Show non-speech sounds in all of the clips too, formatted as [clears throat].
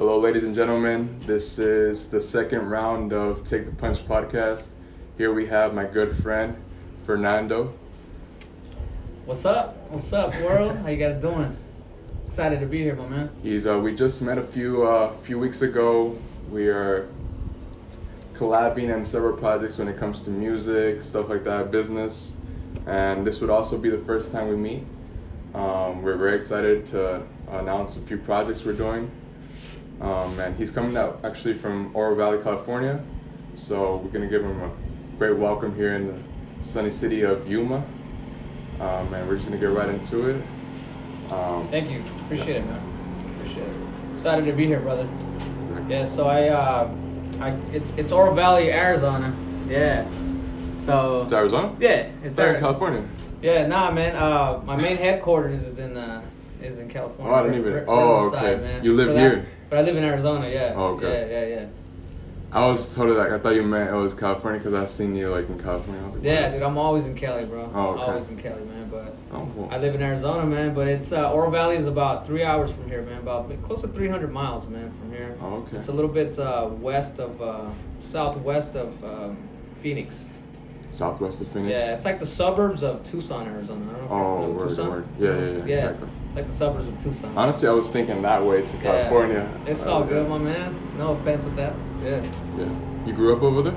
Hello, ladies and gentlemen. This is the second round of Take the Punch podcast. Here we have my good friend Fernando. What's up? What's up, world? How you guys doing? Excited to be here, my man. He's uh, we just met a few uh, few weeks ago. We are collabing on several projects when it comes to music, stuff like that, business, and this would also be the first time we meet. Um, we're very excited to announce a few projects we're doing. Um, and he's coming out actually from Oro Valley, California. So we're gonna give him a great welcome here in the sunny city of Yuma. Um, and we're just gonna get right into it. Um, Thank you. Appreciate it, man. Appreciate it. Excited to be here, brother. exactly. Yeah. So I, uh, I, it's it's Oro Valley, Arizona. Yeah. So. It's Arizona. Yeah, it's there in California. Yeah, nah, man. Uh, my main headquarters is in uh, is in California. Oh, I didn't even- oh, okay. man. You live that's- here? But I live in Arizona. Yeah. Oh, okay. Yeah, yeah, yeah. I was totally like I thought you meant it was California because I seen you like in California. Like, Yeah, dude. I'm always in Cali, bro. Oh, okay. Always in Cali, man. But Oh, cool. I live in Arizona, man, but it's uh, Oro Valley is about three hours from here, man. About close to 300 miles, man, from here. Oh, okay. It's a little bit uh, west of, uh, southwest of um, Phoenix. Southwest of Phoenix. Yeah, it's like the suburbs of Tucson, Arizona. I don't know if you're Oh, word, Tucson. word. Yeah, yeah, yeah, exactly. It's like the suburbs of Tucson. Honestly, I was thinking that way to Yeah. California. It's Uh, all yeah. good, my man. No offense with that. Yeah. Yeah. You grew up over there?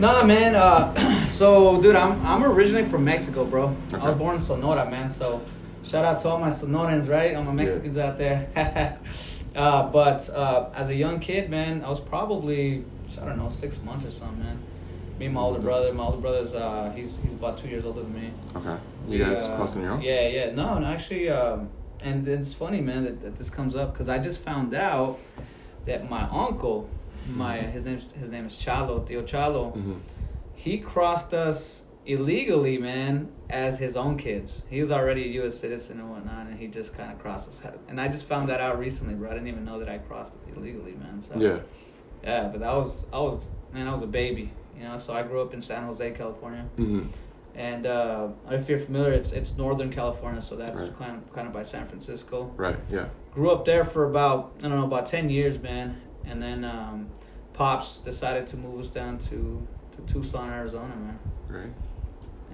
Nah, man. Uh, [clears throat] so, dude, I'm I'm originally from Mexico, bro. I was born in Sonora, man. So, shout out to all my Sonorans, right? All my Mexicans out there. [laughs] uh, but uh, as a young kid, man, I was probably I don't know six months or something, man. Me and my older brother. My older brother's uh, he's he's about two years older than me. Okay. You guys Yeah. crossing your own? Yeah, yeah. No, no, actually, um, and it's funny, man, that, that this comes up because I just found out that my uncle, my his name his name is Chalo, Tio Chalo, hmm he crossed us illegally, man, as his own kids. He was already a U.S. citizen and whatnot, and he just kind of crossed us. And I just found that out recently, bro. I didn't even know that I crossed it illegally, man. So Yeah. yeah, but that was I was man, I was a baby, you know. So I grew up in San Jose, California. hmm And uh, if you're familiar, it's it's Northern California, so that's Right. kind of kind of by San Francisco. Right. Yeah. Grew up there for about I don't know about ten years, man, and then um, pops decided to move us down to to Tucson, Arizona, man. Great.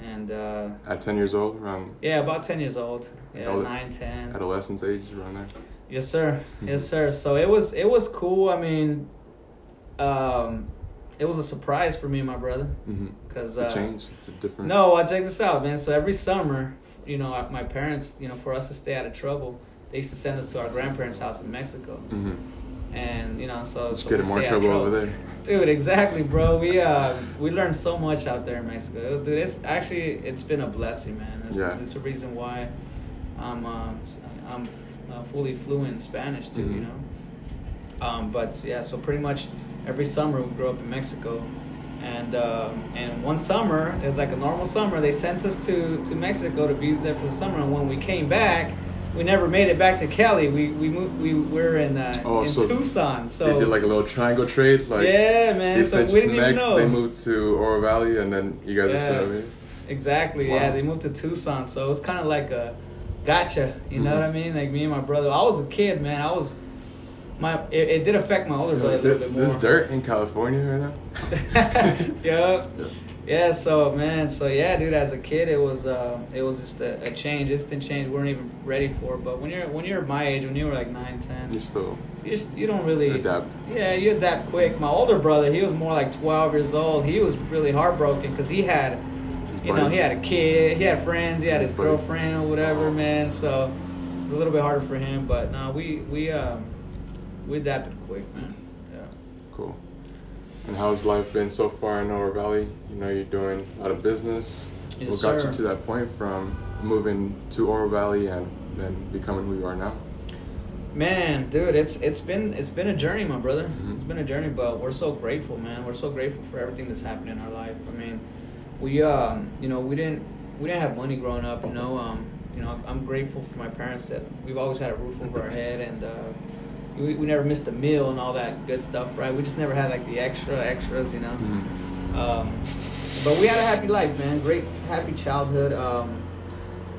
And uh, At ten years old, around yeah, about ten years old. Yeah, Adole- nine, ten. adolescence age, around there. Yes, sir. Yes, sir. So it was it was cool. I mean, um, it was a surprise for me and my brother because The uh, change, the difference. No, I check this out, man. So every summer, you know, my parents, you know, for us to stay out of trouble, they used to send us to our grandparents' house in Mexico, hmm and you know, so Just so get in more of trouble over there. dude. Exactly, bro. We uh we learned so much out there in Mexico, dude. It's actually it's been a blessing, man. It's, Yeah. it's the reason why I'm uh, I'm uh, fully fluent in Spanish too, you Mhm. know. Um, but yeah, so pretty much every summer we grew up in Mexico, and um, and one summer it was like a normal summer. They sent us to to Mexico to be there for the summer, and when we came back. We never made it back to Cali. We we moved, we were in uh, Oh, in so Tucson. So they did like a little triangle trade. Like yeah, man. they So sent we you to Mex, they moved to Oro Valley, and then you guys Yeah. over here. Exactly. Wow. Yeah, they moved to Tucson, so it was kind of like a gotcha. You know Mhm. what I mean? Like me and my brother. I was a kid, man. I was my. It, it did affect my older brother a little bit more. this dirt in California right now. [laughs] yep. Yeah. Yeah. So man. So yeah, dude. As a kid, it was uh, it was just a, a change, instant change. We weren't even ready for. it. But when you're when you're my age, when you were like nine, ten, You're still you just you don't really adapt. Yeah, you adapt quick. My older brother, he was more like 12 years old. He was really heartbroken because he had, His you know, he had a kid, he had friends, he had his His girlfriend or whatever, man. So it was a little bit harder for him. But no, we we um we adapted quick, man. Yeah. Cool. And how's life been so far in Oro Valley? You know, you're doing a lot of business. Yes, what got sir. you to that point from moving to Oro Valley and then becoming who you are now? Man, dude, it's it's been it's been a journey, my brother. Mhm. It's been a journey, but we're so grateful, man. We're so grateful for everything that's happened in our life. I mean, we um, you know, we didn't we didn't have money growing up, you know. Um, you know, I'm grateful for my parents that we've always had a roof over our head and uh, we, we never missed a meal and all that good stuff, right? We just never had like the extra extras, you know. Mhm. Um, but we had a happy life, man. Great, happy childhood. Um,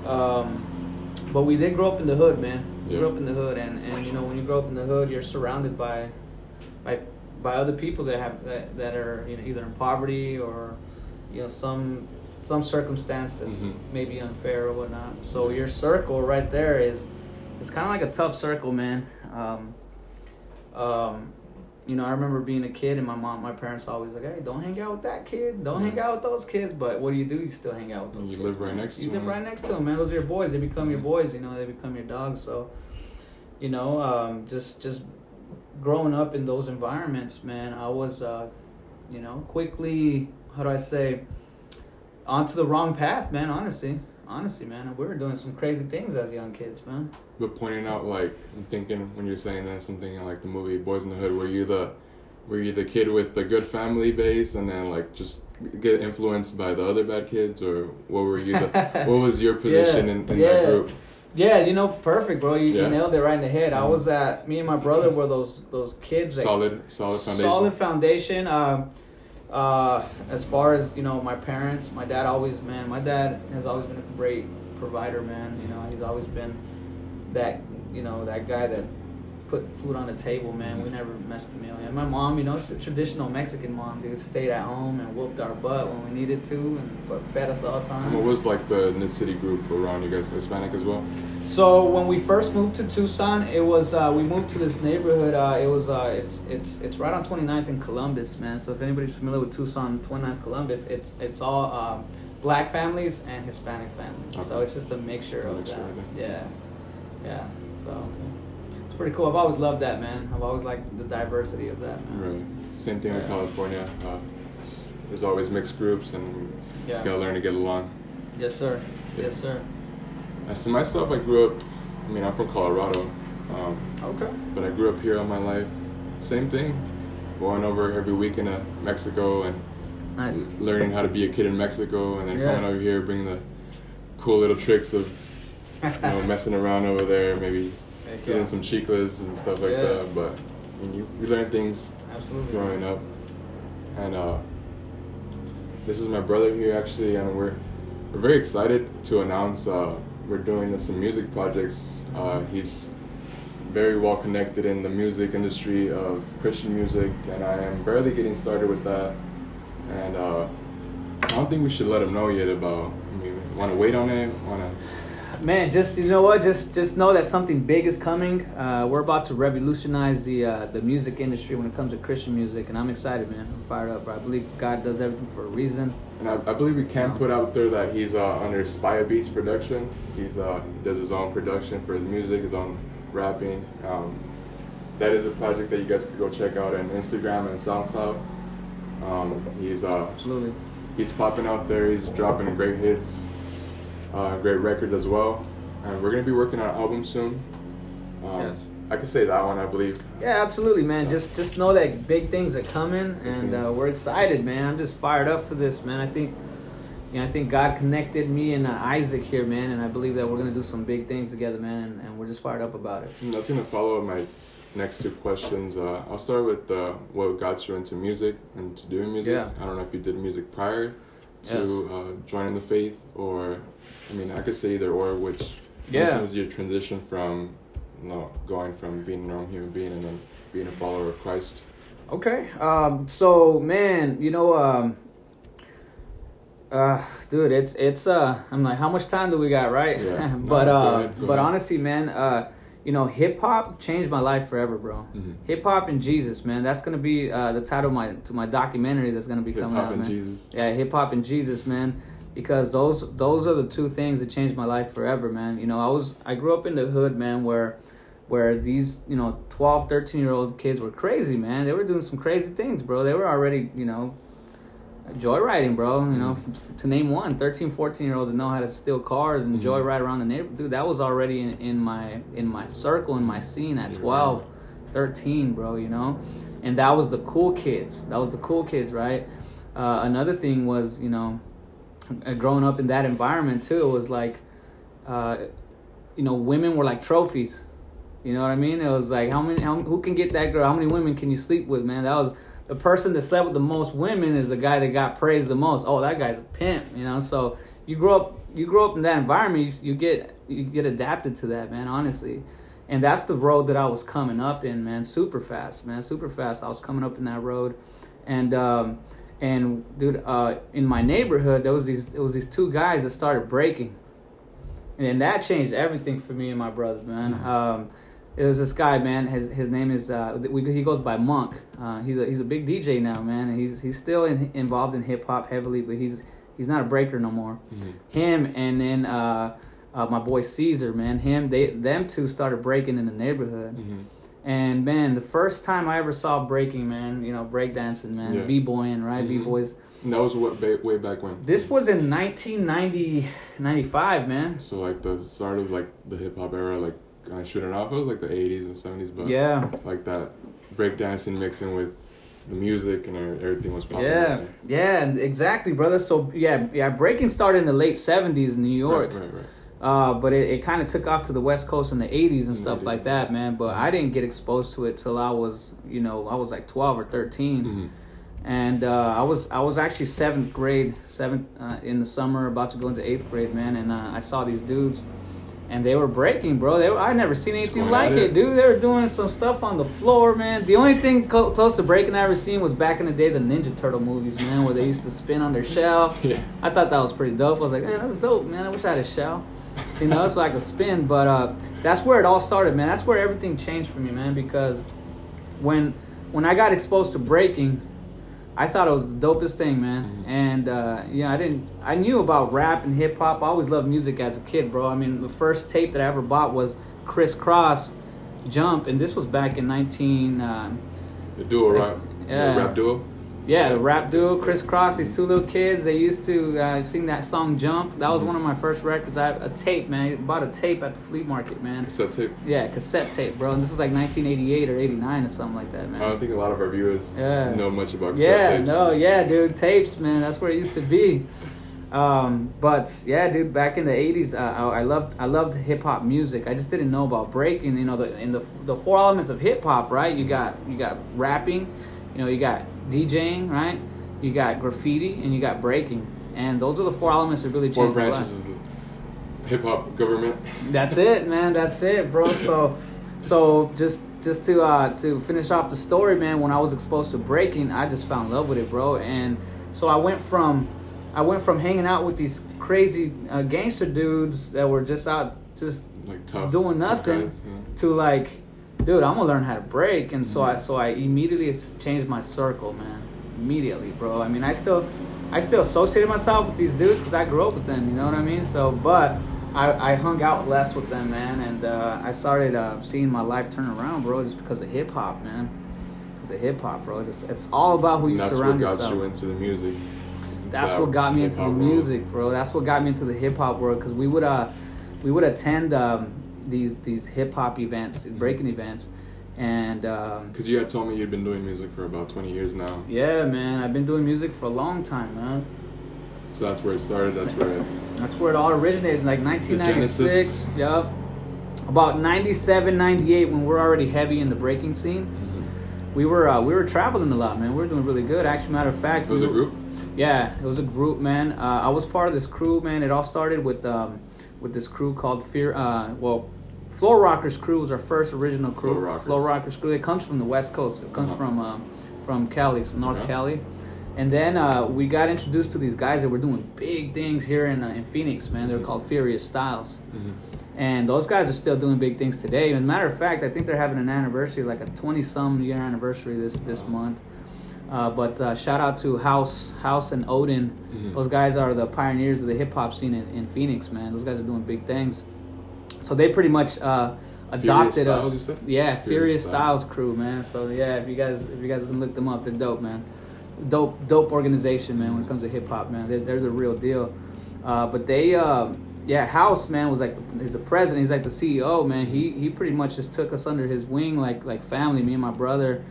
um, but we did grow up in the hood, man. Yeah. Grew up in the hood, and, and you know when you grow up in the hood, you're surrounded by by by other people that have that, that are you know either in poverty or you know some some circumstance that's mm-hmm. maybe unfair or whatnot. So your circle right there is it's kind of like a tough circle, man. Um, um, you know, I remember being a kid and my mom, my parents always like, "Hey, don't hang out with that kid. Don't hang out with those kids." But what do you do? You still hang out with those. You kids, live right next you to them. You live right next to them, man. Those are your boys. They become your boys. You know, they become your dogs. So, you know, um, just just growing up in those environments, man, I was, uh, you know, quickly. How do I say? Onto the wrong path, man. Honestly, honestly, man, we were doing some crazy things as young kids, man. But pointing out, like, I'm thinking when you're saying that, something like the movie Boys in the Hood, were you the, were you the kid with the good family base, and then like just get influenced by the other bad kids, or what were you? The, [laughs] what was your position yeah, in, in yeah. that group? Yeah, you know, perfect, bro. You, yeah. you nailed it right in the head. Mm-hmm. I was at me and my brother were those those kids. solid, solid foundation. Solid foundation. Um, uh, as far as you know, my parents, my dad always, man, my dad has always been a great provider, man. You know, he's always been that you know that guy that put food on the table, man. We never messed a meal. And my mom, you know, she's a traditional Mexican mom, dude. Stayed at home and whooped our butt when we needed to, and but fed us all the time. what was like the city group around you guys? Hispanic as well. So when we first moved to Tucson, it was uh, we moved to this neighborhood. Uh, it was uh, it's it's it's right on 29th and Columbus, man. So if anybody's familiar with Tucson, 29th Columbus, it's it's all uh, black families and Hispanic families. Okay. So it's just a mixture of that. Yeah, yeah. So it's pretty cool. I've always loved that, man. I've always liked the diversity of that, man. Right. Same thing yeah. with California. Uh, there's always mixed groups, and yeah. just gotta learn to get along. Yes, sir. Yeah. Yes, sir. As to myself, I grew up. I mean, I'm from Colorado. Um, okay. But I grew up here all my life. Same thing. Going over every weekend to Mexico and nice. learning how to be a kid in Mexico, and then yeah. coming over here, bringing the cool little tricks of you know [laughs] messing around over there, maybe stealing some chicles and stuff like yeah. that. But I mean, you, you learn things Absolutely. growing up, and uh, this is my brother here actually, and we're we're very excited to announce. Uh, we're doing some music projects. Uh, he's very well connected in the music industry of Christian music, and I am barely getting started with that. And uh, I don't think we should let him know yet about. I mean, want to wait on it? Want to? Man, just you know what? Just just know that something big is coming. Uh, we're about to revolutionize the uh, the music industry when it comes to Christian music, and I'm excited, man. I'm fired up. Bro. I believe God does everything for a reason. And I, I believe we can put out there that he's uh, under Spia Beats production. He's uh, he does his own production for his music, his own rapping. Um, that is a project that you guys could go check out on Instagram and SoundCloud. Um, he's uh, absolutely he's popping out there. He's dropping great hits, uh, great records as well. And we're gonna be working on an album soon. Um, yes. I can say that one, I believe. Yeah, absolutely, man. Just just know that big things are coming, and uh, we're excited, man. I'm just fired up for this, man. I think, you know, I think God connected me and uh, Isaac here, man, and I believe that we're gonna do some big things together, man. And, and we're just fired up about it. Mm, that's gonna follow my next two questions. Uh, I'll start with uh, what got you into music and to doing music. Yeah. I don't know if you did music prior to yes. uh, joining the faith, or I mean, I could say either or. Which yeah. was your transition from no, going from being a normal human being and then being a follower of Christ? Okay. Um, so man, you know, um, uh, dude, it's it's uh, I'm like, how much time do we got, right? Yeah. [laughs] but no, uh, go ahead, go but ahead. honestly, man, uh, you know, hip hop changed my life forever, bro. Mm-hmm. Hip hop and Jesus, man. That's gonna be uh, the title of my to my documentary that's gonna be hip-hop coming out, and man. Jesus. Yeah, hip hop and Jesus, man because those those are the two things that changed my life forever man. You know i was i grew up in the hood man where where these you know 12 13 year old kids were crazy man. They were doing some crazy things bro. They were already you know joyriding bro you know f- f- to name one. 13 14 year olds that know how to steal cars and mm-hmm. joyride around the neighborhood. Dude that was already in, in my in my circle in my scene at 12 13 bro you know? And that was the cool kids. That was the cool kids right? Uh, another thing was you know growing up in that environment too, it was like, uh, you know, women were like trophies. You know what I mean? It was like how many, how, who can get that girl? How many women can you sleep with, man? That was the person that slept with the most women is the guy that got praised the most. Oh, that guy's a pimp, you know. So you grow up, you grow up in that environment. You, you get you get adapted to that, man. Honestly, and that's the road that I was coming up in, man. Super fast, man. Super fast. I was coming up in that road, and um, and dude, uh, in my neighborhood, there was these there was these two guys that started breaking, and that changed everything for me and my brothers, man. Mhm. Um, it was this guy, man. His his name is uh, we, he goes by Monk. Uh, he's a he's a big DJ now, man. And he's he's still in, involved in hip hop heavily, but he's he's not a breaker no more. Mhm. Him and then uh, uh, my boy Caesar, man. Him they them two started breaking in the neighborhood. Mhm. And man, the first time I ever saw breaking, man, you know, breakdancing, man, Yeah. b-boying, right, Mhm. b-boys. And that was what ba- way back when. This was in 1990, 95, man. So like the start of like the hip hop era, like kind of shooting off. It was like the '80s and '70s, but Yeah, like that breakdancing mixing with the music and er- everything was popping. yeah, yeah, exactly, brother. So yeah, yeah, breaking started in the late 70s in New York. Right, right, right. Uh, but it, it kind of took off to the West Coast in the 80s and stuff like that, man. But I didn't get exposed to it till I was, you know, I was like 12 or 13. Mhm. and uh, I was I was actually seventh grade, seventh uh, in the summer, about to go into eighth grade, man. And uh, I saw these dudes, and they were breaking, bro. They were, I never seen anything like it. it. dude. They were doing some stuff on the floor, man. The only thing co- close to breaking I ever seen was back in the day the Ninja Turtle movies, man, where they used to spin on their shell. [laughs] Yeah. I thought that was pretty dope. I was like, man, that's dope, man. I wish I had a shell. You know, so I could spin. But uh, that's where it all started, man. That's where everything changed for me, man. Because when when I got exposed to breaking, I thought it was the dopest thing, man. Mhm. And uh, yeah, I didn't. I knew about rap and hip hop. I always loved music as a kid, bro. I mean, the first tape that I ever bought was Kris Kross, Jump, and this was back in nineteen. Uh, The duo, right? Yeah. The rap duo. Yeah, the rap duo, Kris Kross. These two little kids. They used to uh, sing that song "Jump." That was one of my first records. I a tape, man. I bought a tape at the flea market, man. Cassette tape. Yeah, cassette tape, bro. And this was like 1988 or 89 or something like that, man. I don't think a lot of our viewers Yeah. know much about cassette Yeah, tapes. no, yeah, dude, tapes, man. That's where it used to be. Um, but yeah, dude, back in the '80s, uh, I, I loved I loved hip hop music. I just didn't know about breaking. You know, the in the the four elements of hip hop, right? You got you got rapping, you know, you got DJing, right? You got graffiti, and you got breaking. And those are the four elements that really Four changed my life. branches of hip hop government. That's it, man. That's it, bro. [laughs] So, so just just to uh, to finish off the story, man. When I was exposed to breaking, I just fell in love with it, bro. And so I went from I went from hanging out with these crazy uh, gangster dudes that were just out just Like tough. Doing tough nothing. guys, yeah. to like, dude, I'm gonna learn how to break. And so I Mhm. so I immediately changed my circle, man. Immediately, bro. I mean, I still I still associated myself with these dudes because I grew up with them. You know what I mean? So, but I, I hung out less with them, man, and uh, I started uh, seeing my life turn around, bro, just because of hip hop, man. Because of hip hop, bro. Just it's all about who you that's surround what got yourself. you into the music. That's what got me into the world. music, bro. That's what got me into the hip hop world because we would uh we would attend um, these these hip hop events, breaking events, and um, Because you had told me you'd been doing music for about 20 years now. yeah, man, I've been doing music for a long time, man. So that's where it started. That's where it. That's where it all originated, like 1996. Yep. About 97, 98, when we're already heavy in the breaking scene, we were uh, we were traveling a lot, man. We were doing really good. Actually, matter of fact, It was we a were- group? Yeah, it was a group, man. Uh, I was part of this crew, man. It all started with um, with this crew called Fear. Uh, well, Floor Rockers crew was our first original crew. Floor Rockers. Floor Rockers crew. It comes from the West Coast. It comes Uh-huh. from um, from Cali, so North. Cali. And then uh, we got introduced to these guys that were doing big things here in uh, in Phoenix, man. They're called Furious Styles. Mhm. And those guys are still doing big things today. As a matter of fact, I think they're having an anniversary, like a twenty-some year anniversary this this month. Uh, but uh, shout out to House House and Odin. Mhm. Those guys are the pioneers of the hip hop scene in, in Phoenix, man. Those guys are doing big things. So they pretty much uh, adopted Styles, us. you said? Yeah, Furious Furious Styles. Styles crew, man. So yeah, if you guys if you guys can look them up, they're dope, man. Dope dope organization, man. When it comes to hip hop, man, they're, they're the real deal. Uh, but they, uh, yeah, House man was like the, he's the president. He's like the CEO, man. He he pretty much just took us under his wing, like like family. Me and my brother,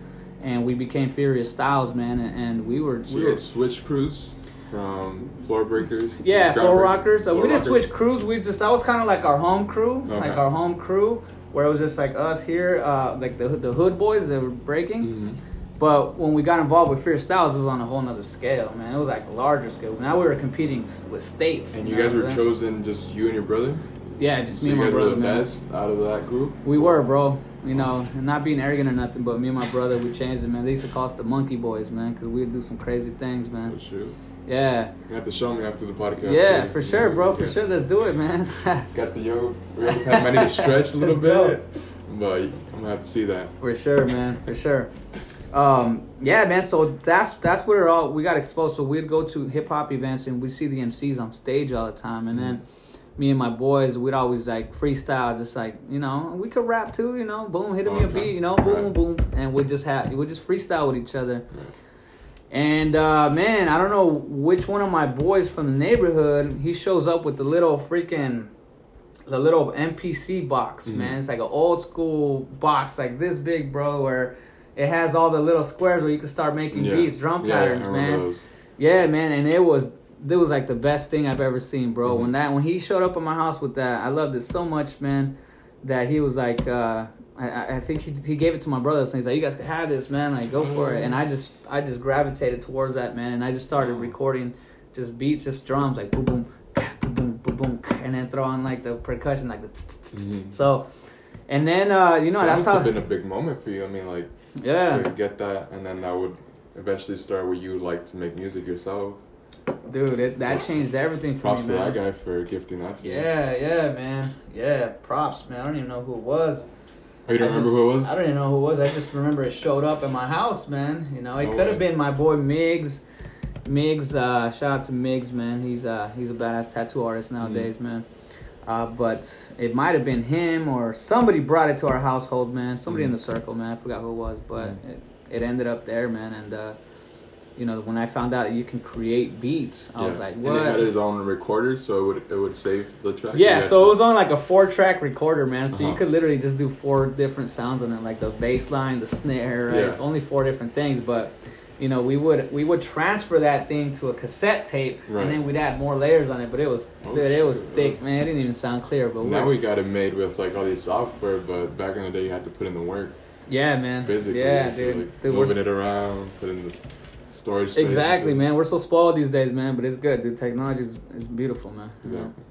and we became Furious Styles, man. And, and we were we had switch crews from floor breakers. to yeah, Floor Rockers. Floor we didn't switch crews. We just that was kind of like our home crew, Okay. like our home crew, where it was just like us here, uh, like the the hood boys that were breaking. Mhm. But when we got involved with Furious Styles, it was on a whole nother scale, man. It was like a larger scale. Now we were competing with states. And you guys were chosen just you and your brother. Yeah, just So me and my guys brother, were the man. best out of that group. We were, bro. You know, and not being arrogant or nothing, but me and my brother, we changed it, man. They used to call us the Monkey Boys, man, because we'd do some crazy things, man. For sure. Yeah, You have to show me after the podcast. yeah, so- for sure, bro, for Yeah. sure. Let's do it, man. [laughs] Got the yo. We have I need to stretch a little Let's go. bit, but I'm gonna have to see that. For sure, man. For sure. Um, yeah, man. So that's that's where all we got exposed. So we'd go to hip hop events and we'd see the MCs on stage all the time, and then me and my boys, we'd always like freestyle, just like you know, we could rap too, you know. Boom, hit me a beat, you know, boom, Right. boom, and we'd just have we'd just freestyle with each other. And uh, man, I don't know which one of my boys from the neighborhood. He shows up with the little freaking, the little MPC box, Mhm. man. It's like an old school box, like this big, bro, where it has all the little squares where you can start making Yeah. beats, drum Yeah, patterns, man. those. Yeah, man, and it was it was like the best thing I've ever seen, bro. Mhm. When that when he showed up at my house with that, I loved it so much, man. That he was like, uh, I- I, think he he gave it to my brother, so he's like, you guys can have this, man. Like, go for it. And I just I just gravitated towards that, man, and I just started recording just beats, just drums, like boom boom, boom boom, boom boom, and then throw on like the percussion, like the. Mhm. So, and then uh, you know so that's that how been a big moment for you. I mean, like yeah. to get that, and then that would eventually start where you like to make music yourself. Dude, it, that changed everything for Props me, to man. that guy for gifting that to you. Yeah, yeah, man. Yeah, props, man. I don't even know who it was. Oh, you don't I remember just- who it was? I don't even know who it was. I just remember it showed up at my house, man. You know, it No could have been my boy Miggs. Miggs, uh, shout out to Miggs, man. He's uh, he's a badass tattoo artist Mm-hmm. nowadays, man. Uh, but it might have been him or somebody brought it to our household, man. Somebody in Mhm. the circle, man. I forgot who it was, but Mhm. it, it ended up there, man. And uh, you know, when I found out you can create beats, I was Yeah. like, And what? it had his own recorder, so it would it would save the track. Yeah, You so it was on like a four track recorder, man. So you Uh-huh. could literally just do four different sounds on it, like the bass line, the snare, right? Yeah. Only four different things, but you know, we would we would transfer that thing to a cassette tape, Right. and then we'd add more layers on it. But it was, Oh, dude, it was shit, thick, man. It didn't even sound clear, but Now we're- got it made with like all these software, but back in the day you had to put in the work yeah, man, physically. yeah, dude, like, dude moving it around, putting the s- storage. space exactly, man. We're so spoiled these days, man. But it's good, The Technology is, is beautiful, man. Exactly.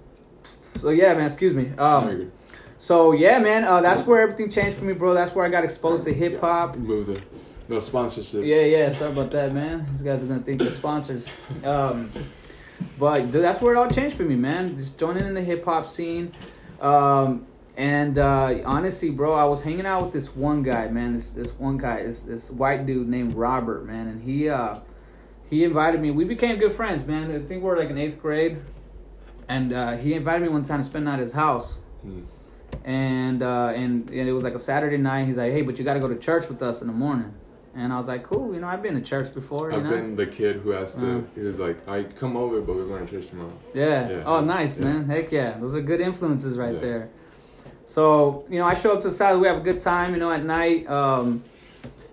So yeah, man. Excuse me. Um, so yeah, man. Uh, that's where everything changed for me, bro. That's where I got exposed to hip hop. Move the no sponsorships. Yeah, yeah. Sorry about that, man. These guys are gonna think they're sponsors. Um, but dude, that's where it all changed for me, man. Just joining in the hip hop scene. Um, and uh, honestly, bro, I was hanging out with this one guy, man. This this one guy, this this white dude named Robert, man, and he uh, he invited me. We became good friends, man. I think we were like in eighth grade, and uh, he invited me one time to spend night at his house Hmm. and uh, and and it was like a Saturday night. He's like, "Hey, but you got to go to church with us in the morning." And I was like, "Cool, you know, I've been to church before, I've know." been the kid who has to. Uh. he was like, "I come over, but we're going to church tomorrow." yeah. Yeah. Oh, nice, Yeah. man. Heck yeah, those are good influences right Yeah. there. So you know, I show up to the Saturday. We have a good time, you know, at night. Um,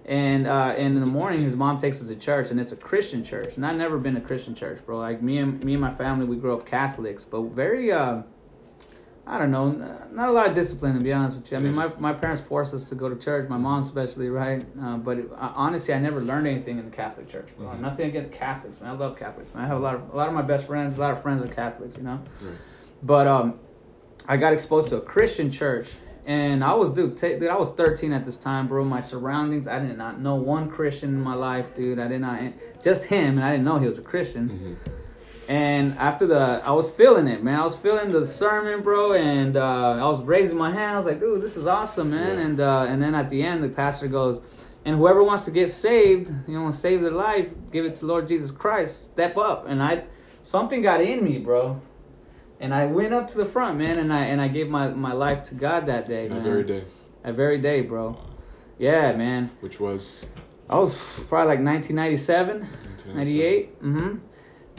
and uh, and in the morning, his mom takes us to church, and it's a Christian church. And I've never been to Christian church, bro. Like me and me and my family, we grew up Catholics, but very. Uh, I don't know, not a lot of discipline to be honest with you. I mean, my, my parents forced us to go to church, my mom especially, right? Uh, but it, uh, honestly, I never learned anything in the Catholic Church. Bro. Mhm. Nothing against Catholics, man. I love Catholics. Man. I have a lot of a lot of my best friends, a lot of friends are Catholics, you know. Right. But um, I got exposed to a Christian church, and I was dude, ta- dude, I was 13 at this time, bro. My surroundings, I did not know one Christian in my life, dude. I did not just him, and I didn't know he was a Christian. hmm And after the, I was feeling it, man. I was feeling the sermon, bro, and uh, I was raising my hand. I was like, "Dude, this is awesome, man!" Yeah. And uh, and then at the end, the pastor goes, "And whoever wants to get saved, you know, save their life, give it to Lord Jesus Christ. Step up." And I, something got in me, bro, and I went up to the front, man, and I and I gave my my life to God that day, That man. very day, That very day, bro. Yeah, man. which was I was probably like 1997. 98 mm-hmm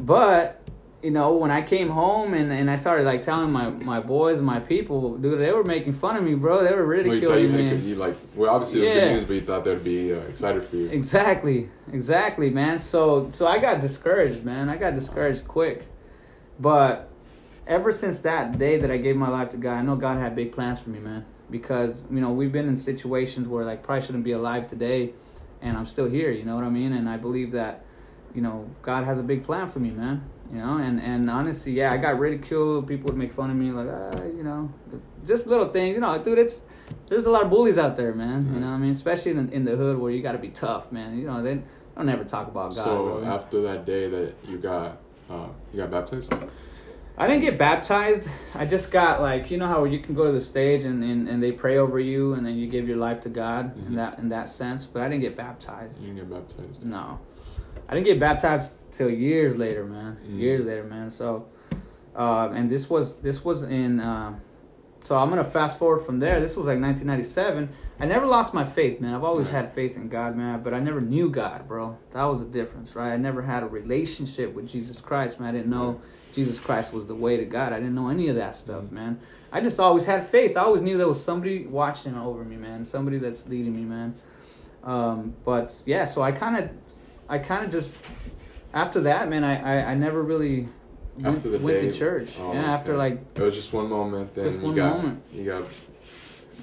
but you know when i came home and, and i started like telling my, my boys and my people dude they were making fun of me bro they were ridiculing you, me you like well, obviously it was Yeah. good news, but you thought they'd be uh, excited for you. exactly exactly man so so i got discouraged man i got discouraged quick but ever since that day that i gave my life to god i know god had big plans for me man because you know we've been in situations where like probably shouldn't be alive today and I'm still here. You know what I mean? And I believe that, you know, God has a big plan for me, man. You know, and and honestly, yeah, I got ridiculed. People would make fun of me, like, ah, you know, just little things. You know, dude, it's there's a lot of bullies out there, man. You know, what I mean, especially in the, in the hood where you got to be tough, man. You know, they don't ever talk about God. So really. after that day that you got uh, you got baptized. I didn't get baptized. I just got like you know how you can go to the stage and, and, and they pray over you and then you give your life to God Mhm. in that in that sense. But I didn't get baptized. You didn't get baptized. No, I didn't get baptized till years later, man. Mm. Years later, man. So, uh, and this was this was in. Uh, so I'm gonna fast forward from there. This was like 1997. I never lost my faith, man. I've always Right. had faith in God, man. But I never knew God, bro. That was the difference, right? I never had a relationship with Jesus Christ, man. I didn't know Jesus Christ was the way to God. I didn't know any of that stuff, man. I just always had faith. I always knew there was somebody watching over me, man. Somebody that's leading me, man. Um, but yeah, so I kind of, I kind of just after that, man. I, I, I never really went, After the went to church. Oh, yeah, after like It was just one moment. Then Just you one got moment. you got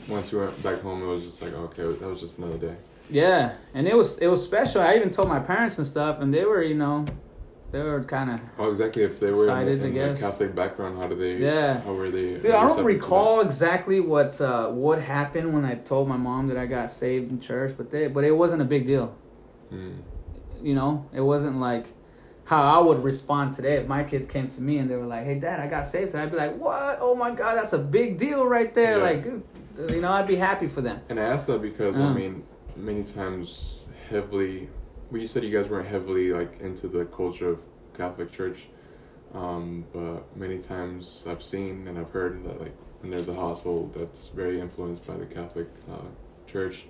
once you went back home. It was just like okay, that was just another day. yeah, and it was it was special. I even told my parents and stuff, and they were you know, they were kind of Oh, exactly. If they were Excited, in, I in a guess. Catholic background, how did they? Yeah. How were they? Dude, I don't recall exactly what uh, what happened when I told my mom that I got saved in church, but they but it wasn't a big deal. Mm. You know, it wasn't like how I would respond today if my kids came to me and they were like, "Hey, Dad, I got saved," and I'd be like, "What? Oh my God, that's a big deal right there!" Yeah. Like, you know, I'd be happy for them. And I asked that because I Mm. mean, many times heavily. Well, you said you guys weren't heavily like into the culture of Catholic Church, um, but many times I've seen and I've heard that like when there's a household that's very influenced by the Catholic uh, Church,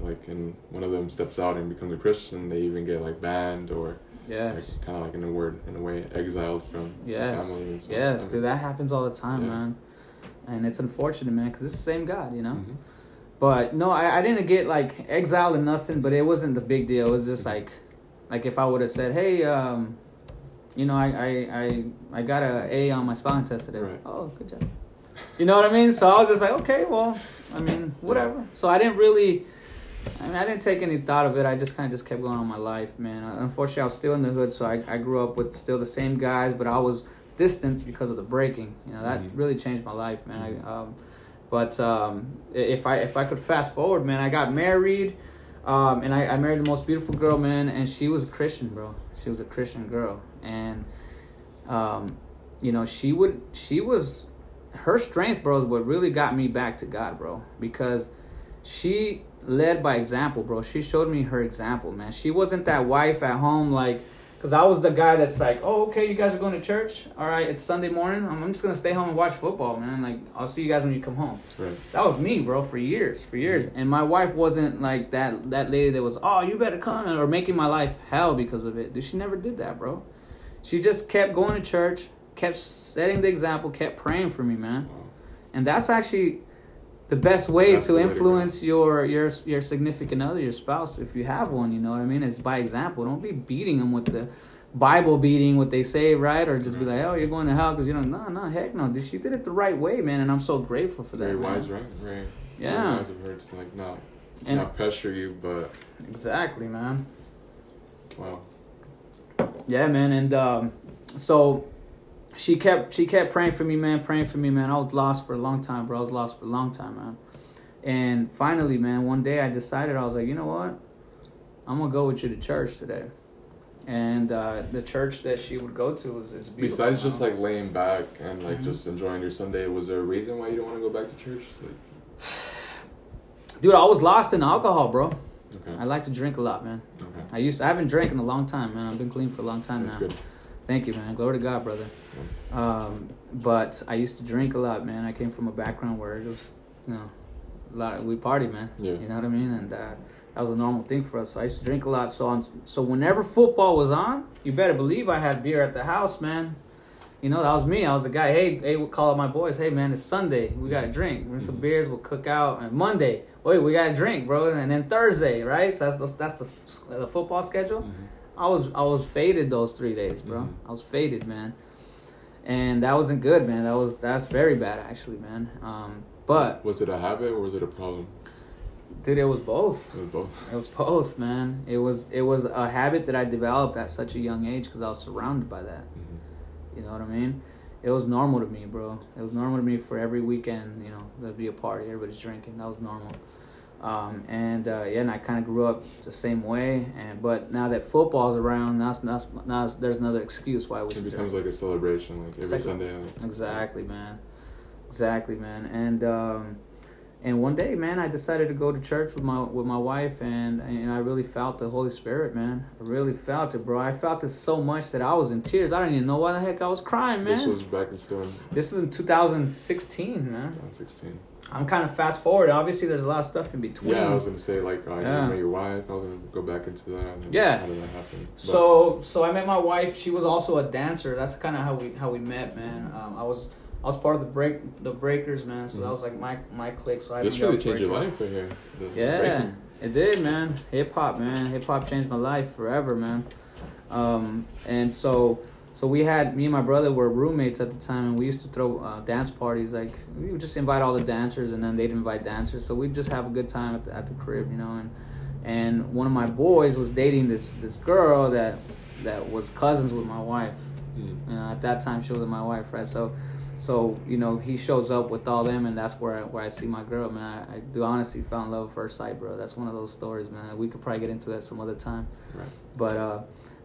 like and one of them steps out and becomes a Christian, they even get like banned or Yes, like kind of like in a word in a way exiled from yes, family and so yes, I mean, dude. That happens all the time, Yeah. man. And it's unfortunate, man, because it's the same God, you know. mhm. But no, I, I didn't get like exiled and nothing. But it wasn't the big deal. It was just like, like if I would have said, "Hey, um, you know, I, I, I, I got a A on my spelling test today." Right. Oh, good job. You know what I mean? So I was just like, okay, well, I mean, whatever. So I didn't really, I mean, I didn't take any thought of it. I just kind of just kept going on my life, man. Uh, Unfortunately, I was still in the hood, so I, I grew up with still the same guys, but I was distant because of the breaking. You know, that Mhm. really changed my life, man. I, um, but um, if I if I could fast forward, man, I got married, um, and I, I married the most beautiful girl, man, and she was a Christian, bro. She was a Christian girl, and um, you know, she would she was her strength, bro, is what really got me back to God, bro, because she led by example, bro. She showed me her example, man. She wasn't that wife at home like Cause I was the guy that's like, oh, okay, you guys are going to church. All right, it's Sunday morning. I'm I'm just gonna stay home and watch football, man. Like, I'll see you guys when you come home. Right. That was me, bro, for years, for years. And my wife wasn't like that. That lady that was, oh, you better come, or making my life hell because of it. Dude, she never did that, bro. She just kept going to church, kept setting the example, kept praying for me, man. And that's actually the best way to the way to influence your your your significant other, your spouse, if you have one. You know what I mean? Is by example. Don't be beating them with the Bible beating, what they say, right? Or just be like, oh, you're going to hell because you don't. No, no, heck no. She did it the right way, man, and I'm so grateful for that. Very man. wise, right? Yeah. Very wise of her to like not And- not pressure you, but Exactly, man. wow. Yeah, man, and um, so she kept she kept praying for me, man, praying for me, man. I was lost for a long time, bro. I was lost for a long time, man. And finally, man, one day I decided I was like, you know what? I'm gonna go with you to church today. And uh, the church that she would go to was is beautiful. Besides just like laying back and like Mhm. just enjoying your Sunday, was there a reason why you don't want to go back to church? Like, [sighs] dude, I was lost in alcohol, bro. okay, I like to drink a lot, man. okay, I used to, I haven't drank in a long time, man. I've been clean for a long time that's now. good. Thank you, man. Glory to God, brother. Um, but I used to drink a lot, man. I came from a background where it was, you know, a lot of we party, man. Yeah. You know what I mean? And uh, that was a normal thing for us. So I used to drink a lot. So on, so whenever football was on, you better believe I had beer at the house, man. You know, that was me. I was the guy. Hey, hey, we'll call up my boys. Hey, man, it's Sunday. We got to drink. Bring some Mhm. beers. We'll cook out. And Monday, wait, we got to drink, bro. And then Thursday, right? So that's the, that's the, the football schedule. Mhm. I was I was faded those three days, bro. Mhm. I was faded, man, and that wasn't good, man. That was that's very bad, actually, man. Um, but Was it a habit or was it a problem? Dude, it was both. It was both. It was both, man. It was it was a habit that I developed at such a young age because I was surrounded by that. Mhm. You know what I mean? It was normal to me, bro. It was normal to me for every weekend. You know, there'd be a party, everybody's drinking. That was normal. Um, and uh, yeah, and I kind of grew up the same way. And but now that football's around, now, it's, now, it's, now it's, there's another excuse why we It becomes like a celebration, like every like- Sunday. Like, Exactly, man. Exactly, man. And um, and one day, man, I decided to go to church with my with my wife, and and I really felt the Holy Spirit, man. I really felt it, bro. I felt it so much that I was in tears. I don't even know why the heck I was crying, man. This was back in in This was in 2016, man. 2016. I'm kind of fast forward. Obviously, there's a lot of stuff in between. Yeah, I was gonna say like uh, Yeah. you met your wife. I was gonna go back into that. And Yeah. How did that happen? But- So so I met my wife. She was also a dancer. That's kind of how we how we met, man. Um, I was I was part of the break the breakers, man. So that Mhm. was like my my clique. So I this really changed your life right here. The Yeah, breaking. it did, man. Hip hop, man. Hip hop changed my life forever, man. Um, and so, so we had me and my brother were roommates at the time, and we used to throw uh, dance parties. Like we would just invite all the dancers, and then they'd invite dancers. So we'd just have a good time at the, at the crib, you know. And and one of my boys was dating this this girl that that was cousins with my wife. Mm. You know, at that time she wasn't my wife, right? So, so you know, he shows up with all them, and that's where I, where I see my girl, man. I, I do honestly fell in love at first sight, bro. That's one of those stories, man. We could probably get into that some other time. Right. But uh,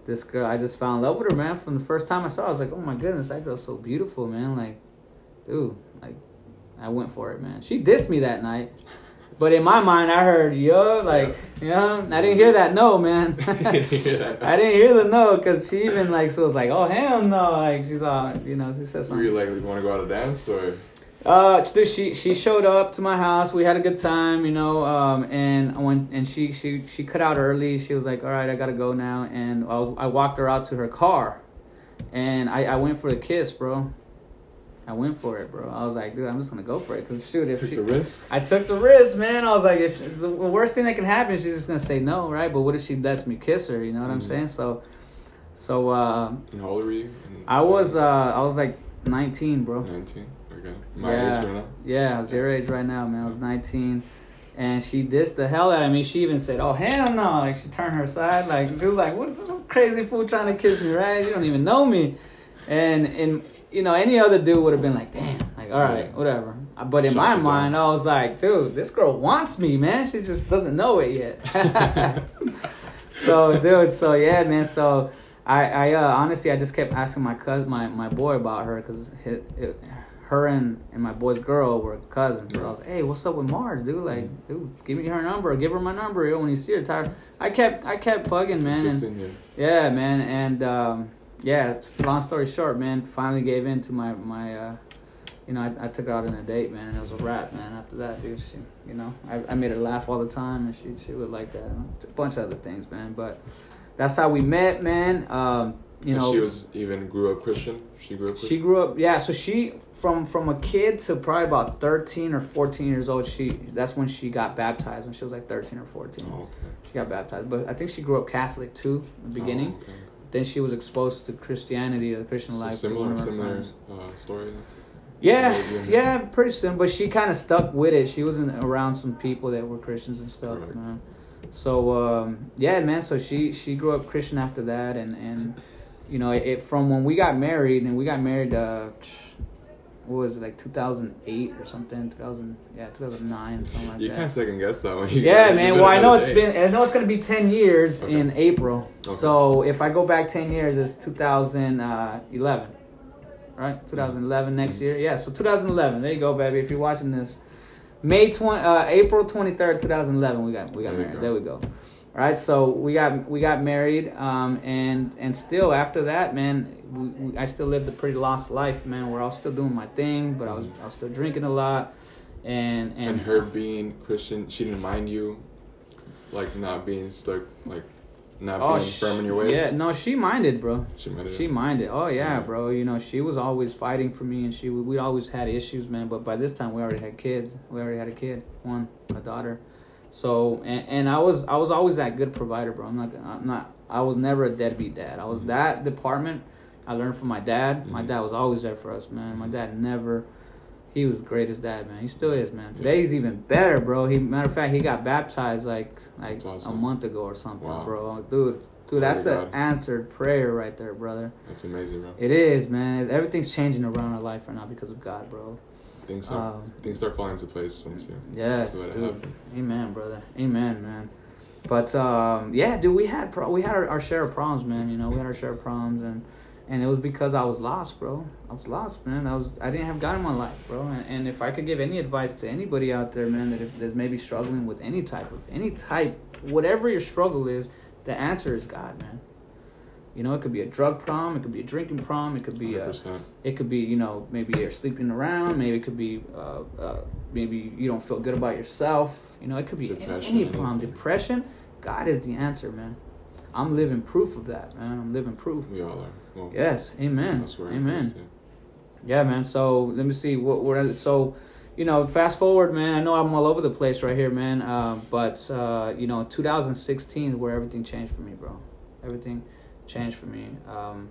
this girl, I just fell in love with her, man. From the first time I saw, her, I was like, oh my goodness, that girl's so beautiful, man. Like, dude, like, I went for it, man. She dissed me that night. But in my mind, I heard, yo, like, you know, I didn't hear that no, man. [laughs] I didn't hear the no because she even like so was like, oh hell no, like she's all, you know, she said Were something. you like, you want to go out and dance or? Uh, dude, she she showed up to my house. We had a good time, you know. Um, and I went and she she she cut out early. She was like, all right, I gotta go now. And I was I walked her out to her car, and I I went for the kiss, bro. I went for it, bro. I was like, dude, I'm just gonna go for it because shoot, if Took she, the risk. I took the risk, man. I was like, if the worst thing that can happen is she's just gonna say no, right? But what if she lets me kiss her? You know what I'm Mhm. saying? So, so uh, And how old were you? I was uh, I was like 19, bro. 19. Okay. My Yeah. age right now. Yeah, I was your age right now, man. I was 19. And she dissed the hell out of me. She even said, "Oh hell no!" Like she turned her side. Like she was like, "What's crazy fool trying to kiss me? Right? You don't even know me." And and you know any other dude would have been like, "Damn!" Like all right, Yeah. whatever. But in Shut my mind, down. I was like, "Dude, this girl wants me, man. She just doesn't know it yet." [laughs] [laughs] so, dude. So yeah, man. So I I uh, honestly I just kept asking my cousin, my my boy about her because her and, and my boy's girl were cousins. So I was like, hey, what's up with Mars, dude? Like, dude, give me her number. Give her my number know, when you see her. Tyler. I kept I kept bugging, man. And, Yeah. yeah, man. And um, yeah, it's- long story short, man, finally gave in to my my. Uh, you know, I, I took her out on a date, man, and it was a wrap, man. After that, dude, she, you know, I, I made her laugh all the time, and she she would like that. A bunch of other things, man. But that's how we met, man. Um, you And know, she was even grew up Christian. She grew up. she grew up, yeah. So she from from a kid to probably about thirteen or fourteen years old. She that's when she got baptized when she was like thirteen or fourteen. Oh, okay. She got baptized, but I think she grew up Catholic too in the beginning. Oh, okay. Then she was exposed to Christianity or the Christian So life. similar, similar uh, story. Yeah, yeah, pretty soon. But she kind of stuck with it. She wasn't around some people that were Christians and stuff, Right. man. So um, yeah, man. So she she grew up Christian after that, and and you know it from when we got married, and we got married. Uh, what was it like 2008 or something? 2000, yeah, 2009, something like You that. kind of second guess that one. Yeah, man. Well, I know it's date. been. I know it's gonna be ten years Okay. in April. Okay. So if I go back ten years, it's 2011, right? 2011 next Mhm. year. Yeah. So 2011. There you go, baby. If you're watching this, May 20, uh, April 23rd, 2011. We got we got There married. go. There we go. All right. So we got we got married. Um, and and still after that, man, we, we, I still lived a pretty lost life, man. Where I was still doing my thing, but I was I was still drinking a lot. And and, And her being Christian, she didn't mind you, like not being stuck, like not being Oh, sh- firm in your ways. Yeah, no, she minded, bro. She minded. She minded. Oh yeah, Yeah. bro. You know, she was always fighting for me, and she we always had issues, man. But by this time, we already had kids. We already had a kid, one, a daughter. So and, and I was I was always that good provider, bro. I'm not I'm not I was never a deadbeat dad. I was Mhm. that department. I learned from my dad. My Mhm. dad was always there for us, man. My dad never he was the greatest dad, man. He still is, man. Today's even better, bro. He matter of fact, he got baptized like like awesome. a month ago or something, Wow. bro. Dude, dude, that's an God. answered prayer right there, brother. That's amazing, bro. It is, man. Everything's changing around our life right now because of God, bro. Things start, Um, things start falling into place once you. Yes, So let it dude. Amen, brother. Amen, man. But um, yeah, dude, we had pro- we had our, our share of problems, man. You know, we had our share of problems, and and it was because I was lost, bro. I was lost, man. I was I didn't have God in my life, bro. And, and if I could give any advice to anybody out there, man, that if there's maybe struggling with any type of any type, whatever your struggle is, the answer is God, man. You know, it could be a drug problem, it could be a drinking problem, it could be a 100%. it could be you know maybe you're sleeping around maybe it could be uh, uh, maybe you don't feel good about yourself. You know it could be any, Depression, any problem. anything. depression god is the answer man. I'm living proof of that man. I'm living proof. We all are. Well, yes amen amen. yeah. Man so let me see what what so you know fast forward man i know i'm all over the place right here man uh, but uh, you know 2016 is where everything changed for me bro. Everything changed for me um,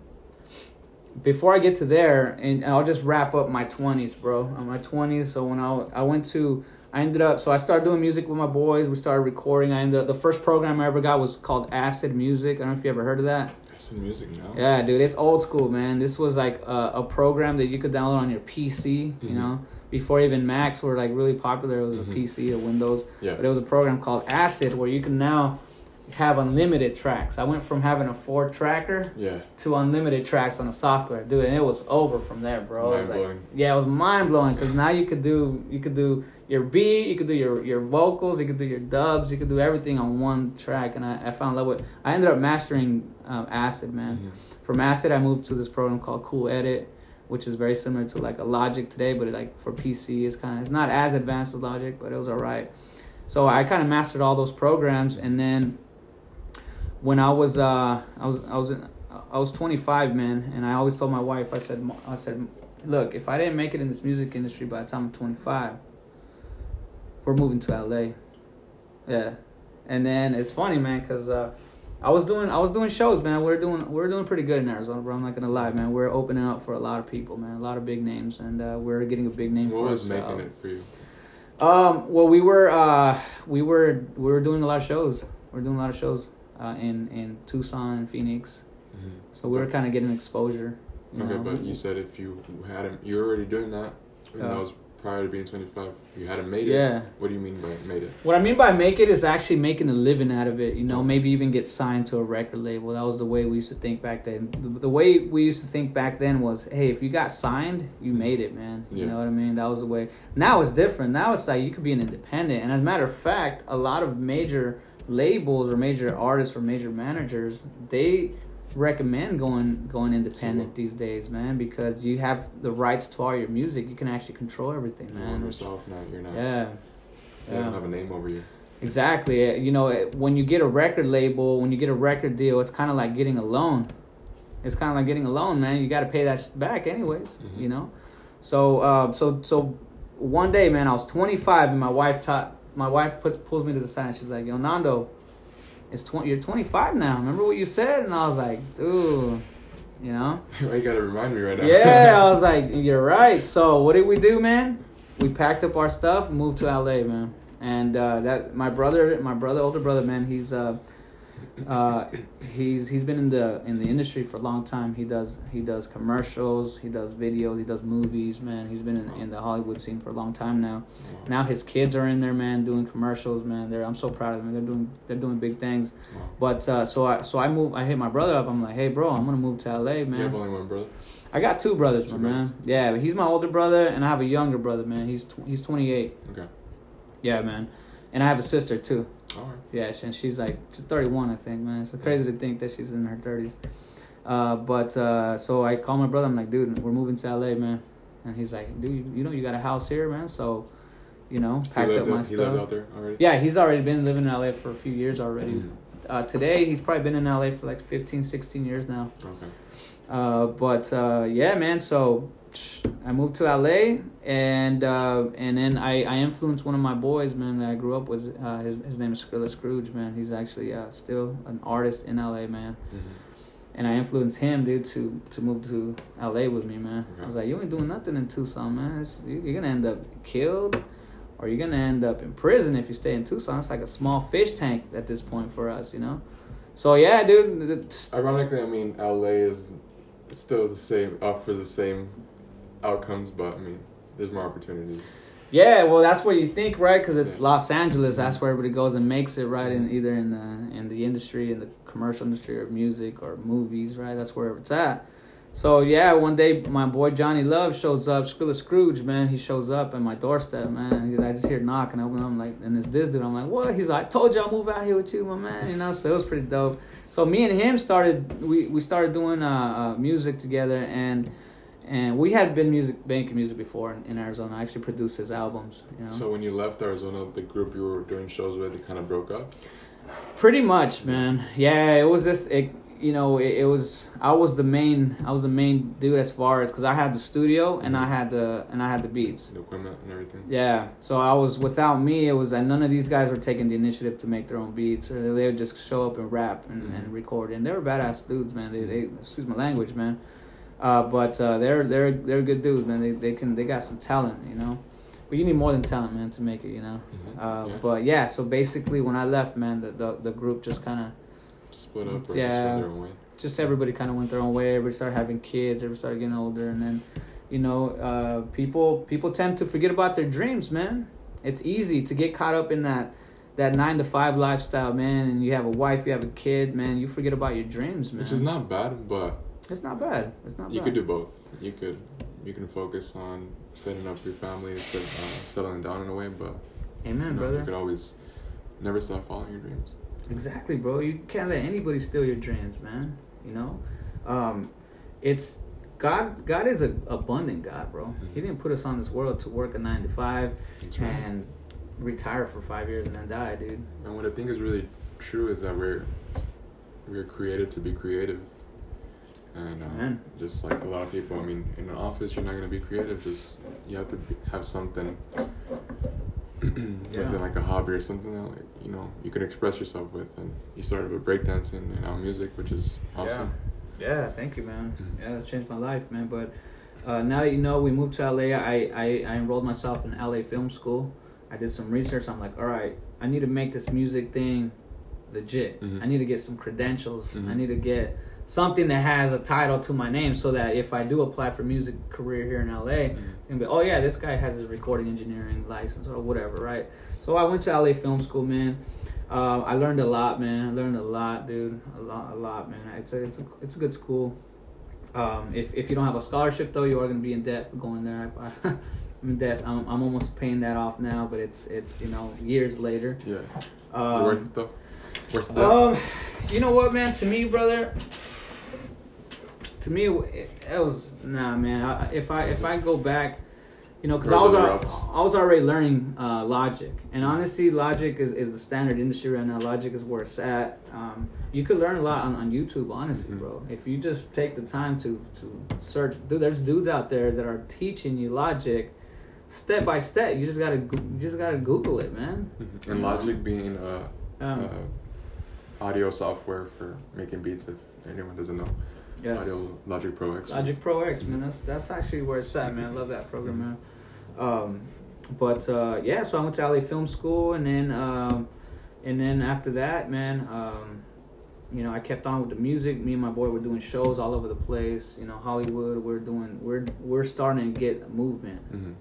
before I get to there, and I'll just wrap up my twenties, bro. Uh, My twenties. So when I I went to, I ended up. So I started doing music with my boys. We started recording. I ended up. The first program I ever got was called Acid Music. I don't know if you ever heard of that. Acid music now. Yeah, dude, it's old school, man. This was like a, a program that you could download on your PC. You Mhm. know, before even Macs were like really popular. It was Mhm. a PC, a Windows. Yeah. But it was a program called Acid where you can now have unlimited tracks. I went from having a four tracker Yeah. to unlimited tracks on the software, dude, and it was over from there, bro. It was like- yeah, it was mind blowing because now you could do you could do your beat, you could do your your vocals, you could do your dubs, you could do everything on one track, and I, I fell in love with. I ended up mastering um, Acid, man. Mhm. From Acid, I moved to this program called Cool Edit, which is very similar to like a Logic today, but it, like for PC, it's kind of it's not as advanced as Logic, but it was alright. So I kind of mastered all those programs, and then when I was uh I was I was in, I was 25, man, and I always told my wife, I said I said, look, if I didn't make it in this music industry by the time I'm 25, we're moving to LA. Yeah, and then it's funny, man, cause. Uh, I was doing I was doing shows, man. We're doing we're doing pretty good in Arizona, bro. I'm not gonna lie, man. We're opening up for a lot of people, man. A lot of big names, and uh, we're getting a big name What for was us. making uh, it for you? Um, well, we were uh, we were we were doing a lot of shows. We are doing a lot of shows uh, in in Tucson and Phoenix. Mhm. So we were kind of getting exposure. Okay, know? but you said if you hadn't, you were already doing that, and Yeah. that was prior to being 25. You hadn't made it. Yeah. What do you mean by made it? What I mean by make it is actually making a living out of it. You know, maybe even get signed to a record label. That was the way we used to think back then. The, the way we used to think back then was, hey, if you got signed, you made it, man. You Yeah. know what I mean? That was the way. Now it's different. Now it's like you could be an independent. And as a matter of fact, a lot of major labels or major artists or major managers, they recommend going going independent these days, man, because you have the rights to all your music. You can actually control everything, You man. yourself now. You're not. Yeah. They Yeah. don't have a name over you. Exactly. Uh, You know, uh, when you get a record label, when you get a record deal, it's kind of like getting a loan. It's kind of like getting a loan, man. You got to pay that back anyways. Mhm. You know. So, uh, so, so, one day, man, I was 25, and my wife taught. My wife put pulls me to the side. She's like, "Yo, Nando, it's 20. You're 25 now. Remember what you said?" And I was like, "Dude, you know." [laughs] You gotta remind me right now? Yeah, I [laughs] was like, you're right. So what did we do, man? We packed up our stuff, moved to LA, man. And uh, that my brother, my brother, older brother, man, he's uh, uh, he's he's been in the in the industry for a long time. He does he does commercials, he does videos, he does movies, man. He's been in, in the Hollywood scene for a long time now. Wow. Now his kids are in there, man, doing commercials, man. They're I'm so proud of them. They're doing they're doing big things. Wow. But uh, so I so I move. I hit my brother up. I'm like, hey, bro, I'm gonna move to LA, man. You have only one brother. I got two brothers, Two my man. Yeah, but he's my older brother, and I have a younger brother, man. He's tw- he's 28. Okay. Yeah, man. And I have a sister too. All right. Yeah, and she's like she's 31, I think, man. It's crazy to think that she's in her 30s. Uh, but uh, so I call my brother. I'm like, dude, we're moving to LA, man. And he's like, dude, you know, you got a house here, man. So, you know, packed up my out, he lived stuff. out there already. Yeah, he's already been living in LA for a few years already. Mhm. Uh, today, he's probably been in LA for like 15, 16 years now. Okay. Uh, but uh, yeah, man. So I moved to LA, and uh, and then I, I influenced one of my boys, man, that I grew up with. Uh, his his name is Skrilla Scrooge, man. He's actually uh, still an artist in LA, man. Mhm. and I influenced him, dude, to to move to LA with me, man. Okay. I was like, you ain't doing nothing in Tucson, man. It's, you- you're gonna end up killed, or you're gonna end up in prison if you stay in Tucson. It's like a small fish tank at this point for us, you know. So yeah, dude. Ironically, I mean, LA is still the same, offers the same outcomes, but I mean, there's more opportunities. Yeah, well, that's what you think, right? Because it's Yeah. Los Angeles. That's where everybody goes and makes it, right? In either in the in the industry, in the commercial industry, or music, or movies, right? That's where it's at. So yeah, one day my boy Johnny Love shows up. Skrilla Scrooge, man, he shows up at my doorstep, man. I just hear knocking. I open. I'm like, and it's this dude. I'm like, what? He's like, I told you I'll move out here with you, my man. You know, so it was pretty dope. So me and him started. We we started doing uh, uh music together and. And we had been music making music before in, in Arizona. I actually produced his albums. You know? So when you left Arizona, the group you were doing shows with, it kind of broke up. Pretty much, man. Yeah, it was just it. You know, it, it was. I was the main. I was the main dude as far as because I had the studio and I had the and I had the beats. The equipment and everything. Yeah, so I was without me. It was that none of these guys were taking the initiative to make their own beats, or they would just show up and rap and, and Mhm. record. And they were badass dudes, man. They, they excuse my language, man. Uh, but uh, they're they're they're good dudes, man. They they can they got some talent, you know. But you need more than talent, man, to make it, you know. Mhm. Uh, Yeah. But yeah, so basically, when I left, man, the the, the group just kind of Split up or just Yeah. their own way. just everybody kind of went their own way. Everybody started having kids. Everybody started getting older, and then, you know, uh, people people tend to forget about their dreams, man. It's easy to get caught up in that that nine to five lifestyle, man. And you have a wife, you have a kid, man. You forget about your dreams, man. Which is not bad, but It's not bad. It's not. Bad. You bad. could do both. You could you can focus on setting up your family, set, uh, settling down in a way, but Amen, you, know, brother. you could always never stop following your dreams. Exactly, bro. You can't let anybody steal your dreams, man. You know, um, it's God. God is a abundant God, bro. He didn't put us on this world to work a nine to five right. and retire for five years and then die, dude. And what I think is really true is that we're we're created to be creative. And Amen. just like a lot of people, I mean, in an office, you're not gonna be creative. Just you have to be, have something [clears throat] within like a hobby or something that like you know you can express yourself with. And you started with breakdancing and now music, which is awesome. Yeah, thank you, man. Mhm. Yeah, that's changed my life, man. But uh, now that you know, we moved to LA. I, I, I enrolled myself in LA Film School. I did some research. I'm like, all right, I need to make this music thing legit. Mhm. I need to get some credentials. I Mhm. need to get something that has a title to my name, so that if I do apply for music career here in LA, Mhm. and be, oh yeah, this guy has his recording engineering license or whatever, right? So I went to LA Film School, man. Uh, I learned a lot, man. I learned a lot, dude. A lot, a lot, man. It's a, it's a, it's a good school. Um, if if you don't have a scholarship though, you are gonna be in debt for going there. I, [laughs] I'm in debt. I'm, I'm almost paying that off now, but it's it's you know years later. Yeah, Um, worth it though. Worth it. um, you know what, man? To me, brother. To me, it, it was nah, man. I, if I if I go back, you know, because I was are the al- routes. I was already learning uh, Logic, and honestly, Logic is, is the standard industry right now. Logic is where it's at. Um, you could learn a lot on, on YouTube, honestly, Mhm. bro. If you just take the time to to search, dude, there's dudes out there that are teaching you Logic step by step. You just gotta you just gotta Google it, man. Mhm. And Logic being uh, Um, uh, audio software for making beats. If anyone doesn't know, yes. Audio Logic Pro X. Logic Pro X, man. That's that's actually where it's at, man. I love that program, man. Um, but uh, yeah, so I went to LA Film School, and then um, and then after that, man, um, you know, I kept on with the music. Me and my boy were doing shows all over the place. You know, Hollywood. We're doing we're we're starting to get movement. hmm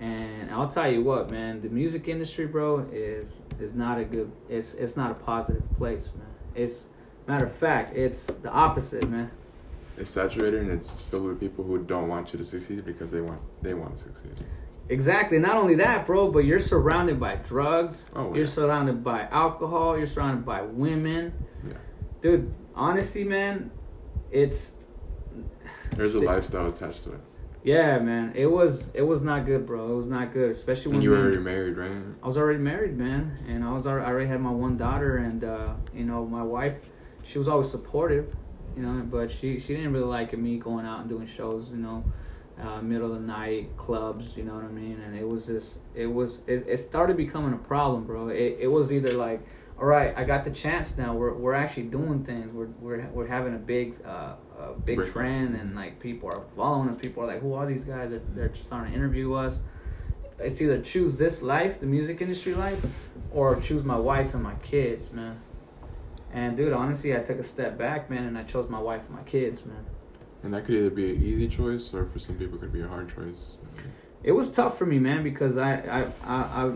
And I'll tell you what, man, the music industry, bro, is is not a good. It's it's not a positive place, man. It's matter of fact, it's the opposite, man. It's saturated and it's filled with people who don't want you to succeed because they want they want to succeed. Exactly. Not only that, bro, but you're surrounded by drugs. Oh, You're surrounded by alcohol. You're surrounded by women. Yeah. Dude, honestly, man, it's There's a lifestyle attached to it. yeah, man. It was it was not good, bro. It was not good, especially when And you were already married, right? I was already married, man, and I was already, I already had my one daughter, and uh, you know my wife, she was always supportive, you know, but she she didn't really like me going out and doing shows, you know, uh, middle of the night clubs, you know what I mean, and it was just it was it, it started becoming a problem, bro. It it was either like all right, I got the chance now. We're we're actually doing things. We're we're we're having a big uh, a big trend, and like people are following us. People are like, who are these guys? They're, they're starting to interview us. It's either choose this life, the music industry life, or choose my wife and my kids, man. And dude, honestly, I took a step back, man, and I chose my wife and my kids, man. And that could either be an easy choice or for some people it could be a hard choice. It was tough for me, man, because I I I, I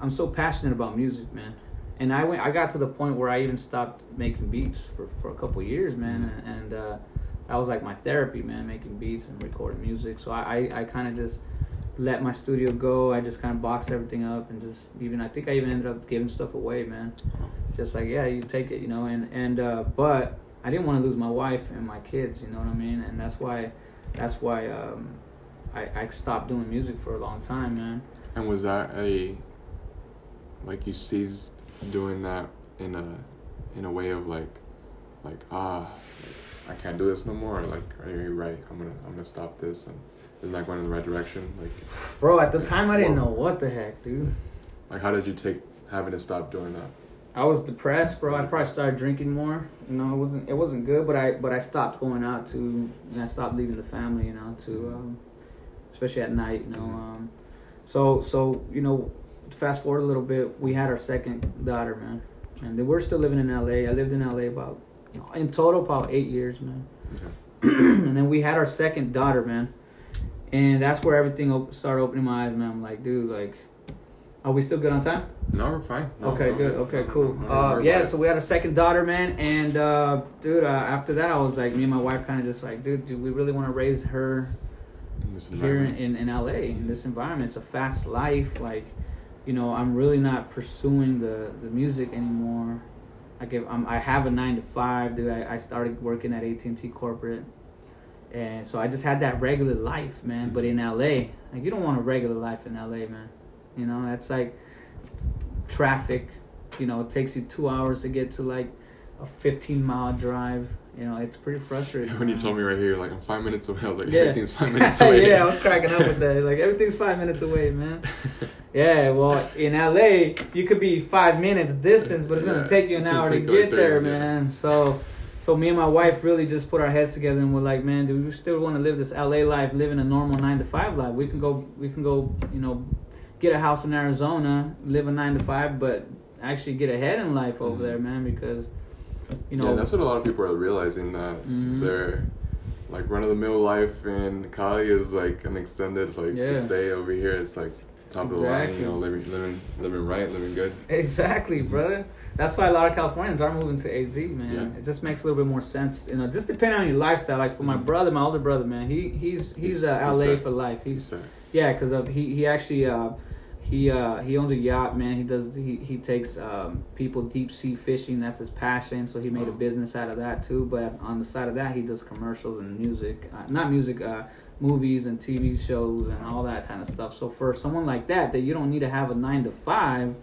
I'm so passionate about music, man. And I went I got to the point where I even stopped making beats for, for a couple years, man, and, and uh, that was like my therapy, man, making beats and recording music. So I I, I kind of just let my studio go. I just kind of boxed everything up and just even I think I even ended up giving stuff away, man. Just like yeah, you take it, you know, and and uh, but I didn't want to lose my wife and my kids, you know what I mean, and that's why that's why um, I I stopped doing music for a long time, man. And was that a like you ceased doing that in a in a way of like like ah I can't do this no more like are you right I'm gonna I'm gonna stop this and isn't that going in the right direction like Bro, at the time I didn't know what the heck, dude. like how did you take having to stop doing that I was depressed, bro. I probably started drinking more. You know, it wasn't it wasn't good, but I but I stopped going out to. You know, I stopped leaving the family. You know, to um, especially at night. You know, um, so so you know, fast forward a little bit. We had our second daughter, man, and then we're still living in L.A. I lived in L.A. about in total about eight years, man. okay. [clears throat] and then we had our second daughter, man, and that's where everything op- started opening my eyes, man. I'm like, dude, like, are we still good on time? no we're fine No, okay, go good. ahead. Okay, No, cool. no, no, Uh, yeah, so we had a second daughter, man, and uh, dude, uh, after that, I was like, me and my wife kind of just like, dude, do we really want to raise her. In here in, in, LA in this environment? It's a fast life. Like, you know, I'm really not pursuing the the music anymore. I give, I'm, I have a nine to five, dude. I, I started working at AT and T corporate, and so I just had that regular life, man. But in LA, like, you don't want a regular life in LA, man. You know, that's like traffic. You know, it takes you two hours to get to like a 15 mile drive. You know, it's pretty frustrating. when you told me right here like I'm five minutes away I was like Yeah. everything's five minutes [laughs] away yeah, I was cracking up with that. Like everything's five minutes away, man. [laughs] Yeah, well, in LA, you could be five minutes distance, but it's gonna take you an hour to you like get there, yeah. man. So, so me and my wife really just put our heads together and we're like, man, do we still want to live this LA life, living a normal nine to five life? We can go, we can go, you know, get a house in Arizona, live a nine to five, but actually get ahead in life over Mhm. there, man, because, you know, yeah that's what a lot of people are realizing that Mhm. their like run of the mill life in Cali is like an extended like Yeah. stay over here it's like top of the line you know living living living right living good Exactly, brother. That's why a lot of Californians are moving to AZ, man. Yeah. It just makes a little bit more sense, you know. Just depending on your lifestyle. Like for my Mhm. brother, my older brother, man, he he's he's, He's- uh, LA for life. He He's said. yeah, because of he he actually uh, he uh, he owns a yacht, man. He does he he takes um, people deep sea fishing. That's his passion. So he made a business out of that too. But on the side of that, he does commercials and music, uh, not music, uh, movies and TV shows and all that kind of stuff. So for someone like that, that you don't need to have a nine to five.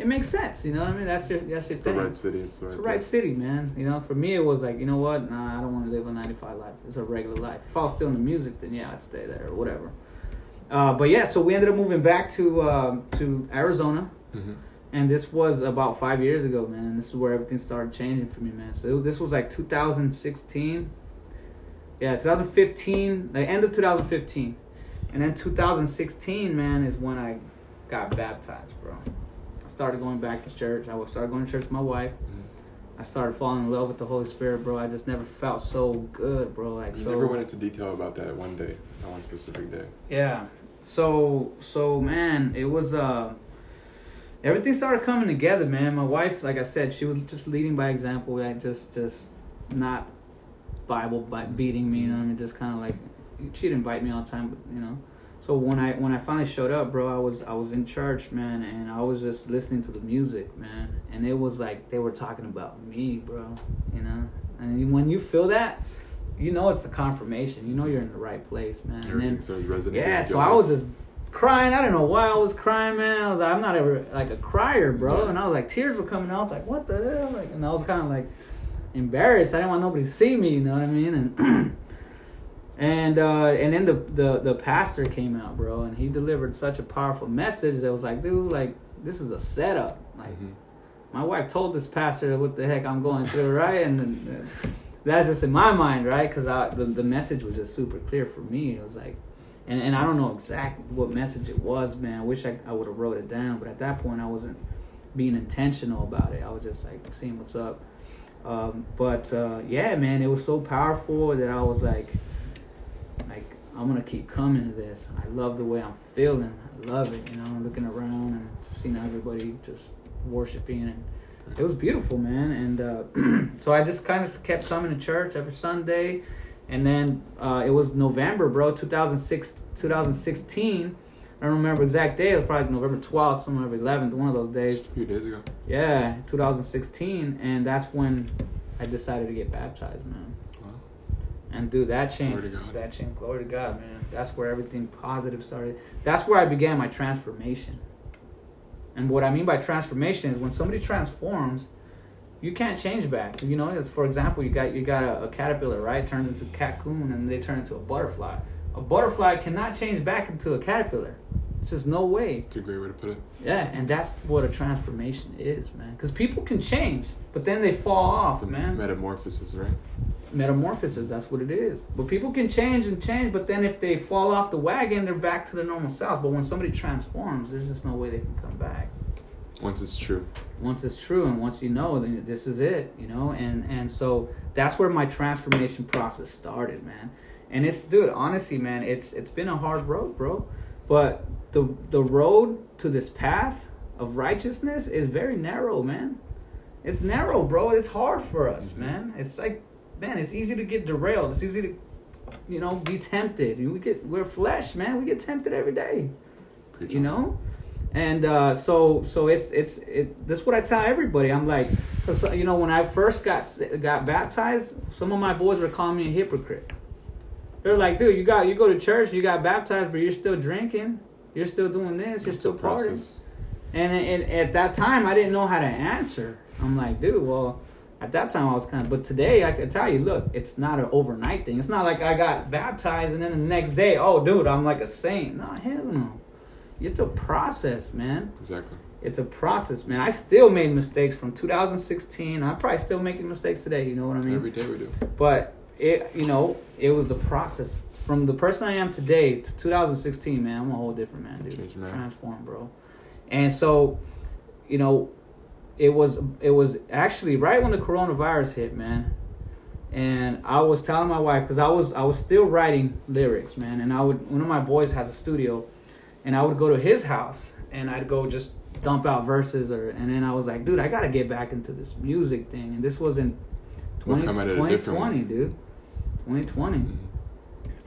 It makes sense, you know what I mean. That's your that's your It's the right city. It's the right, It's the right place. city, man. You know, for me, it was like, you know what? Nah, I don't want to live a 95 life. It's a regular life. If I was still in the music, then yeah, I'd stay there or whatever. Uh, but yeah, so we ended up moving back to uh, to Arizona, Mhm. and this was about five years ago, man. And this is where everything started changing for me, man. So this was like 2016. Yeah, 2015, the end of 2015, and then 2016, man, is when I got baptized, bro. I started going back to church. I was started going to church with my wife. I started falling in love with the Holy Spirit, bro. I just never felt so good, bro. Like You so. never went into detail about that one day, that one specific day. Yeah. So so man, it was uh everything started coming together, man. My wife, like I said, she was just leading by example, like just just not Bible bi- beating me, you know. I mean, just kind of like she'd invite me all the time, but you know. So when I when I finally showed up, bro, I was I was in church, man, and I was just listening to the music, man, and it was like they were talking about me, bro, you know. And when you feel that, you know it's the confirmation. You know you're in the right place, man. And then Everything started resonating. yeah, so I was just crying. I don't know why I was crying, man. I was like, I'm not ever like a crier, bro. Yeah. And I was like, tears were coming out. Like, what the hell? Like, and I was kind of like embarrassed. I didn't want nobody to see me. You know what I mean? And [clears throat] and uh, and then the, the the pastor came out, bro, and he delivered such a powerful message that was like, dude, like this is a setup. Like Mhm. my wife told this pastor what the heck I'm going through, right? And, and that's just in my mind, right? Because the the message was just super clear for me. It was like, and and I don't know exactly what message it was, man. I wish I I would have wrote it down, but at that point I wasn't being intentional about it. I was just like seeing what's up. Um, but uh, yeah, man, it was so powerful that I was like, like I'm gonna keep coming to this. I love the way I'm feeling. I love it. You know, looking around and just seeing everybody just worshiping and it was beautiful, man. And uh, [clears throat] so I just kind of kept coming to church every Sunday. And then uh, it was November, bro, 2006, 2016. I don't remember exact day. It was probably November 12th, November 11th, one of those days. a few days ago. Yeah, 2016. And that's when I decided to get baptized, man. And dude, that changed. That changed. Glory to God, man. That's where everything positive started. That's where I began my transformation. And what I mean by transformation is when somebody transforms, you can't change back. You know, as for example, you got you got a, a caterpillar, right? Turns into a cocoon, and they turn into a butterfly. A butterfly cannot change back into a caterpillar. It's just no way. It's a great way to put it. Yeah, and that's what a transformation is, man. Because people can change, but then they fall it's off, the man. Metamorphosis, right? Metamorphosis, that's what it is. But people can change and change, but then if they fall off the wagon, they're back to their normal selves. But when somebody transforms, there's just no way they can come back. Once it's true. Once it's true, and once you know, then this is it, you know. And and so that's where my transformation process started, man. And it's, dude, honestly, man, it's it's been a hard road, bro. But the the road to this path of righteousness is very narrow, man. It's narrow, bro. It's hard for us, mm-hmm. man. It's like, man, it's easy to get derailed. It's easy to, you know, be tempted. We get we're flesh, man. We get tempted every day. You know, and uh, so so it's it's it. This is what I tell everybody. I'm like, cause you know, when I first got got baptized, some of my boys were calling me a hypocrite. They're like, dude, you got you go to church, you got baptized, but you're still drinking, you're still doing this, you're still partying. And, and at that time, I didn't know how to answer. I'm like, dude, well, at that time I was kind of, but today I can tell you, look, it's not an overnight thing. It's not like I got baptized and then the next day, oh, dude, I'm like a saint. No, hell no. It's a process, man. Exactly. It's a process, man. I still made mistakes from 2016. I'm probably still making mistakes today. You know what I mean? Every day we do. But it, you know, it was a process from the person I am today to 2016. Man, I'm a whole different man, dude. Change, man. Transformed, bro. And so, you know, it was it was actually right when the coronavirus hit, man. And I was telling my wife because I was I was still writing lyrics, man. And I would one of my boys has a studio, and I would go to his house and I'd go just dump out verses or and then I was like, dude, I gotta get back into this music thing. And this was in 20, 2020, dude. 2020. Mm-hmm.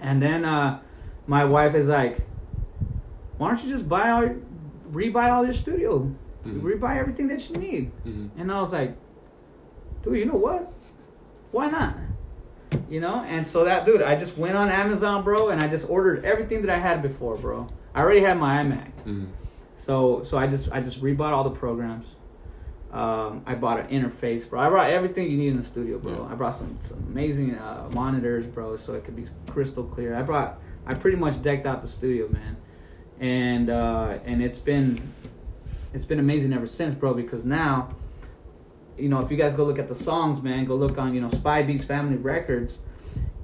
And then uh, my wife is like, why don't you just buy all, rebuy all your studio, mm-hmm. rebuy everything that you need? Mm-hmm. And I was like, dude, you know what? Why not? You know, and so that dude, I just went on Amazon, bro, and I just ordered everything that I had before, bro. I already had my iMac, mm-hmm. so so I just I just rebought all the programs. Um, I bought an interface, bro. I brought everything you need in the studio, bro. Yeah. I brought some, some amazing uh, monitors, bro, so it could be crystal clear. I brought, I pretty much decked out the studio, man, and uh, and it's been, it's been amazing ever since, bro. Because now, you know, if you guys go look at the songs, man, go look on you know Spy Beats Family Records,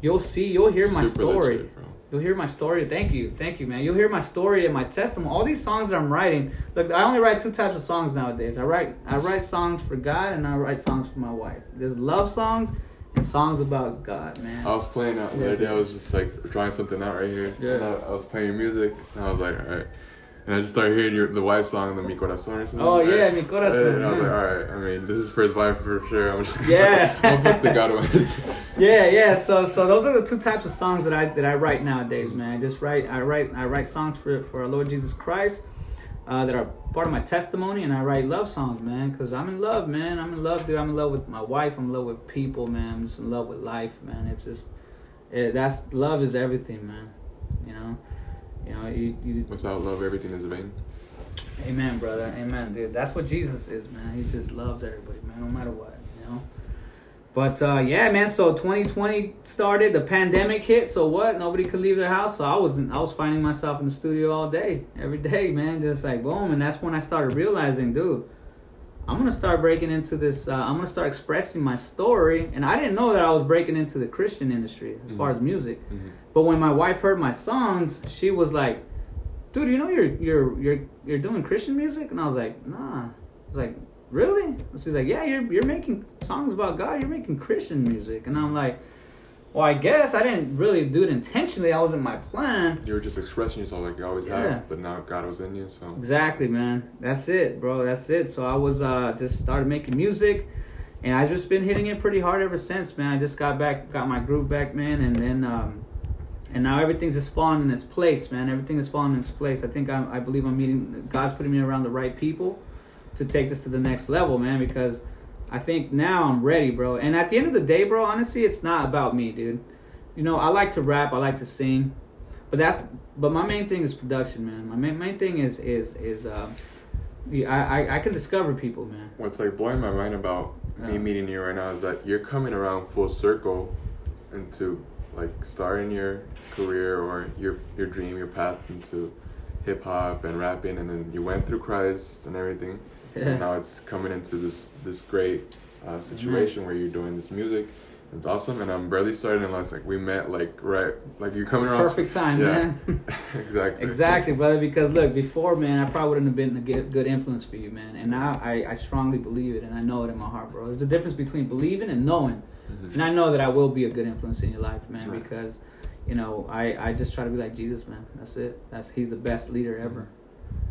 you'll see, you'll hear my Super story. Legit, You'll hear my story. Thank you, thank you, man. You'll hear my story and my testimony. All these songs that I'm writing. Look, I only write two types of songs nowadays. I write I write songs for God and I write songs for my wife. There's love songs and songs about God, man. I was playing out the other day. I was just like drawing something out right here. Yeah. I, I was playing music and I was like, all right. And I just started hearing your, the wife song, the Mi Corazón or something. Oh, yeah, Mi Corazón. And I was like, all right, I mean, this is for his wife for sure. I'm just gonna, yeah. [laughs] I'm put the God ones. [laughs] yeah, yeah. So so those are the two types of songs that I that I write nowadays, man. I just write I write I write songs for for our Lord Jesus Christ. Uh, that are part of my testimony, and I write love songs, man, because I'm in love, man. I'm in love, dude. I'm in love with my wife. I'm in love with people, man. I'm just in love with life, man. It's just, it, that's love is everything, man. You know, you know, you, you without love, everything is vain. Amen, brother. Amen, dude. That's what Jesus is, man. He just loves everybody, man, no matter what, you know. But uh, yeah, man. So 2020 started. The pandemic hit. So what? Nobody could leave their house. So I was I was finding myself in the studio all day, every day, man. Just like boom. And that's when I started realizing, dude, I'm gonna start breaking into this. Uh, I'm gonna start expressing my story, and I didn't know that I was breaking into the Christian industry as far Mhm. as music. Mhm. But when my wife heard my songs, she was like, "Dude, you know you're you're you're you're doing Christian music?" And I was like, "Nah." I was like, "Really?" She's like, "Yeah, you're you're making songs about God. You're making Christian music." And I'm like, "Well, I guess I didn't really do it intentionally. That wasn't my plan." You were just expressing yourself like you always Yeah. have, but now God was in you. So Exactly, man. That's it, bro. That's it. So I was uh just started making music, and I just been hitting it pretty hard ever since, man. I just got back, got my groove back, man, and then um, and now everything's just falling in its place, man. Everything is falling in its place. I think I, I believe I'm meeting God's putting me around the right people to take this to the next level, man. Because I think now I'm ready, bro. And at the end of the day, bro, honestly, it's not about me, dude. You know, I like to rap, I like to sing, but that's but my main thing is production, man. My main, main thing is is is uh, I, I I can discover people, man. what's like blowing my mind about me meeting you right now is that you're coming around full circle into like starting your career or your your dream, your path into hip hop and rapping, and then you went through Christ and everything. And now it's coming into this this great uh, situation where you're doing this music. It's awesome, and I'm barely starting unless like we met like right like you're coming around. Perfect time, Yeah. man. [laughs] [laughs] exactly. exactly, brother. Because look, before, man, I probably wouldn't have been a good good influence for you, man. And now I, I strongly believe it, and I know it in my heart, bro. There's a difference between believing and knowing. Mhm. And I know that I will be a good influence in your life, man, Right. because, you know, I, I just try to be like Jesus, man. That's it. That's he's the best leader ever,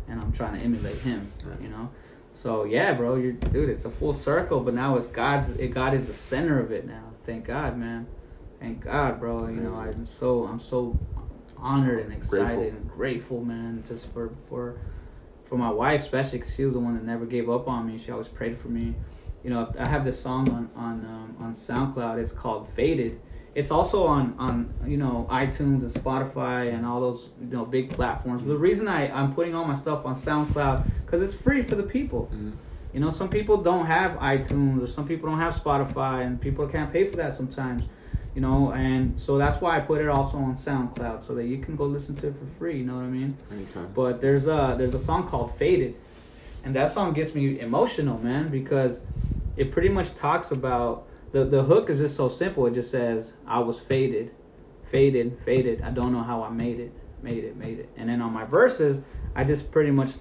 and I'm trying to emulate him. Right. You know, so yeah, bro, you're dude. It's a full circle, but now it's God's. It, God is the center of it now. Thank God, man. Thank God, bro. You know, I'm so I'm so honored and excited Grateful. and grateful, man, just for for for my wife, especially because she was the one that never gave up on me. She always prayed for me. You know, I have this song on on um, on SoundCloud. It's called Faded. It's also on on you know iTunes and Spotify and all those you know big platforms. But the reason I I'm putting all my stuff on SoundCloud because it's free for the people. Mhm. You know, some people don't have iTunes or some people don't have Spotify and people can't pay for that sometimes. You know, and so that's why I put it also on SoundCloud so that you can go listen to it for free. You know what I mean? Anytime. But there's a there's a song called Faded, and that song gets me emotional, man, because it pretty much talks about the the hook is just so simple. It just says I was faded, faded, faded. I don't know how I made it, made it, made it. And then on my verses, I just pretty much,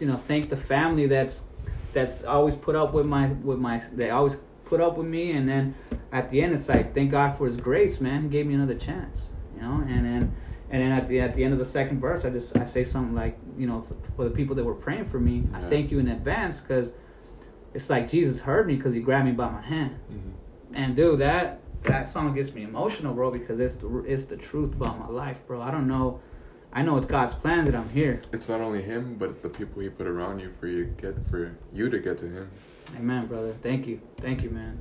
you know, thank the family that's that's always put up with my with my they always put up with me. And then at the end, it's like thank God for His grace, man. He gave me another chance, you know. And then and then at the at the end of the second verse, I just I say something like, you know, for, for the people that were praying for me, I thank you in advance because it's like Jesus heard me because He grabbed me by my hand. Mhm. And dude, that that song gets me emotional, bro, because it's the it's the truth about my life, bro. I don't know, I know it's God's plan that I'm here. It's not only him, but the people he put around you for you to get for you to get to him. Amen, brother. Thank you, thank you, man.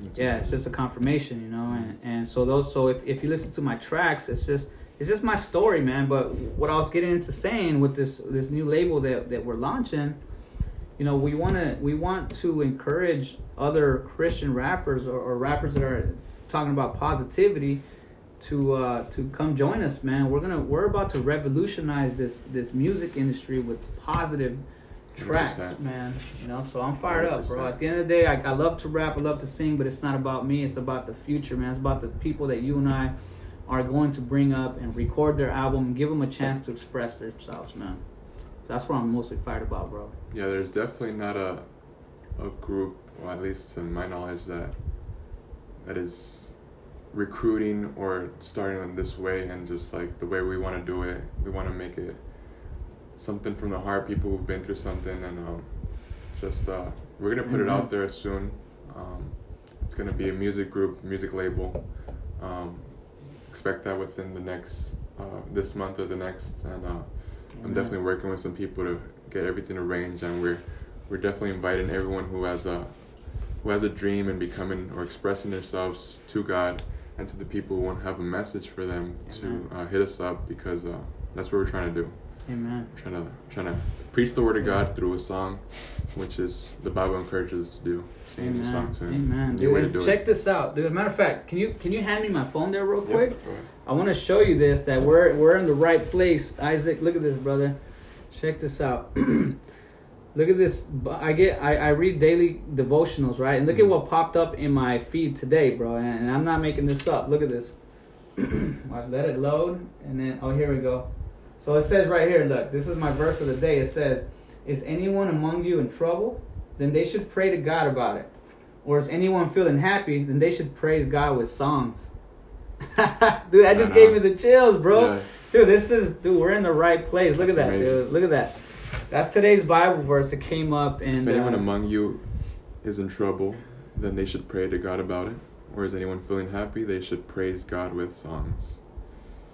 It's yeah, it's just a confirmation, you know, and, and so those so if, if you listen to my tracks, it's just it's just my story, man. But what I was getting into saying with this this new label that, that we're launching, you know, we wanna we want to encourage other Christian rappers or, or rappers that are talking about positivity to uh, to come join us, man. We're gonna we're about to revolutionize this this music industry with positive tracks, 100%. man. You know, so I'm fired up, bro. At the end of the day, I, I love to rap, I love to sing, but it's not about me. It's about the future, man. It's about the people that you and I are going to bring up and record their album, and give them a chance to express themselves, man. So that's what I'm mostly fired about, bro. Yeah, there's definitely not a a group, or at least to my knowledge, that that is recruiting or starting in this way and just like the way we want to do it. We want to make it something from the heart. People who've been through something, and um, just uh, we're gonna put it out Mhm. there soon. Um, it's gonna be a music group, music label. Um, expect that within the next uh, this month or the next, and uh, I'm definitely working with some people to get everything arranged, and we're we're definitely inviting everyone who has a who has a dream and becoming or expressing themselves to God and to the people who want to have a message for them Amen. to uh, hit us up because uh, that's what we're trying to do. Amen. We're trying to trying to preach the word of God through a song, which is the Bible encourages us to do. Sing a new song to Him. Amen. New way to Dude, do check it. this out, dude. Matter of fact, can you can you hand me my phone there real quick? go ahead. I want to show you this that we're we're in the right place. Isaac, look at this, brother. Check this out. [clears throat] Look at this. I get. I, I read daily devotionals, right? And look Mhm. at what popped up in my feed today, bro. And, and I'm not making this up. Look at this. [clears throat] Watch, let it load, and then oh, here we go. So it says right here. Look, this is my verse of the day. It says, "Is anyone among you in trouble? Then they should pray to God about it. Or is anyone feeling happy? Then they should praise God with songs." [laughs] dude, that just gave me the chills, bro. Yeah. Dude, this is dude. We're in the right place. Look That's at that, amazing. dude. Look at that. That's today's Bible verse that came up, and if anyone uh, among you is in trouble, then they should pray to God about it. Or is anyone feeling happy? They should praise God with songs.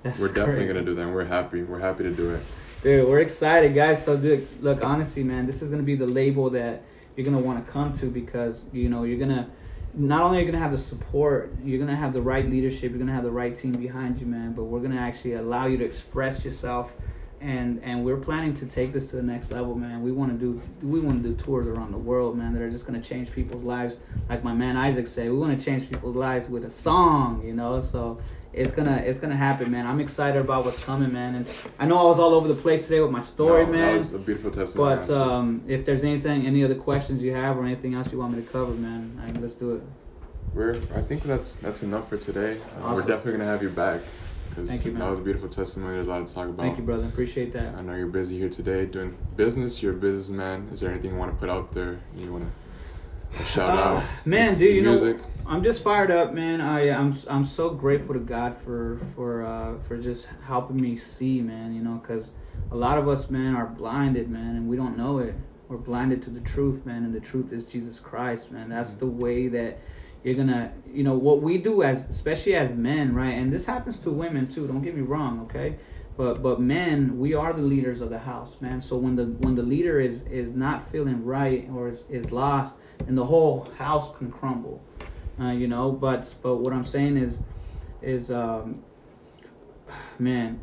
That's we're definitely crazy. gonna do that. We're happy. We're happy to do it. Dude, we're excited, guys. So, dude, look, honestly, man, this is gonna be the label that you're gonna want to come to because you know you're gonna not only are you gonna have the support, you're gonna have the right leadership, you're gonna have the right team behind you, man. But we're gonna actually allow you to express yourself, and and we're planning to take this to the next level, man. We want to do we want to do tours around the world, man, that are just gonna change people's lives, like my man Isaac said. We want to change people's lives with a song, you know. So it's gonna it's gonna happen, man. I'm excited about what's coming, man. And I know I was all over the place today with my story, No, man. That was a beautiful testimony. But um, if there's anything, any other questions you have, or anything else you want me to cover, man, I, let's do it. we're. I think that's that's enough for today. Uh, We're definitely gonna have you back because Thank you, that was a beautiful testimony. There's a lot to talk about. Thank you, brother. Appreciate that. I know you're busy here today doing business. You're a businessman. Is there anything you want to put out there? You want to shout Uh, out? [sighs] man, dude, you know, music. I'm just fired up, man. I I'm I'm so grateful to God for for uh, for just helping me see, man. You know, because a lot of us, man, are blinded, man, and we don't know it. We're blinded to the truth, man, and the truth is Jesus Christ, man. That's the way that you're gonna, you know, what we do as, especially as men, right? And this happens to women too. Don't get me wrong, okay? But but men, we are the leaders of the house, man. So when the when the leader is is not feeling right or is is lost, and the whole house can crumble uh, you know. But but what I'm saying is, is um, [sighs] man,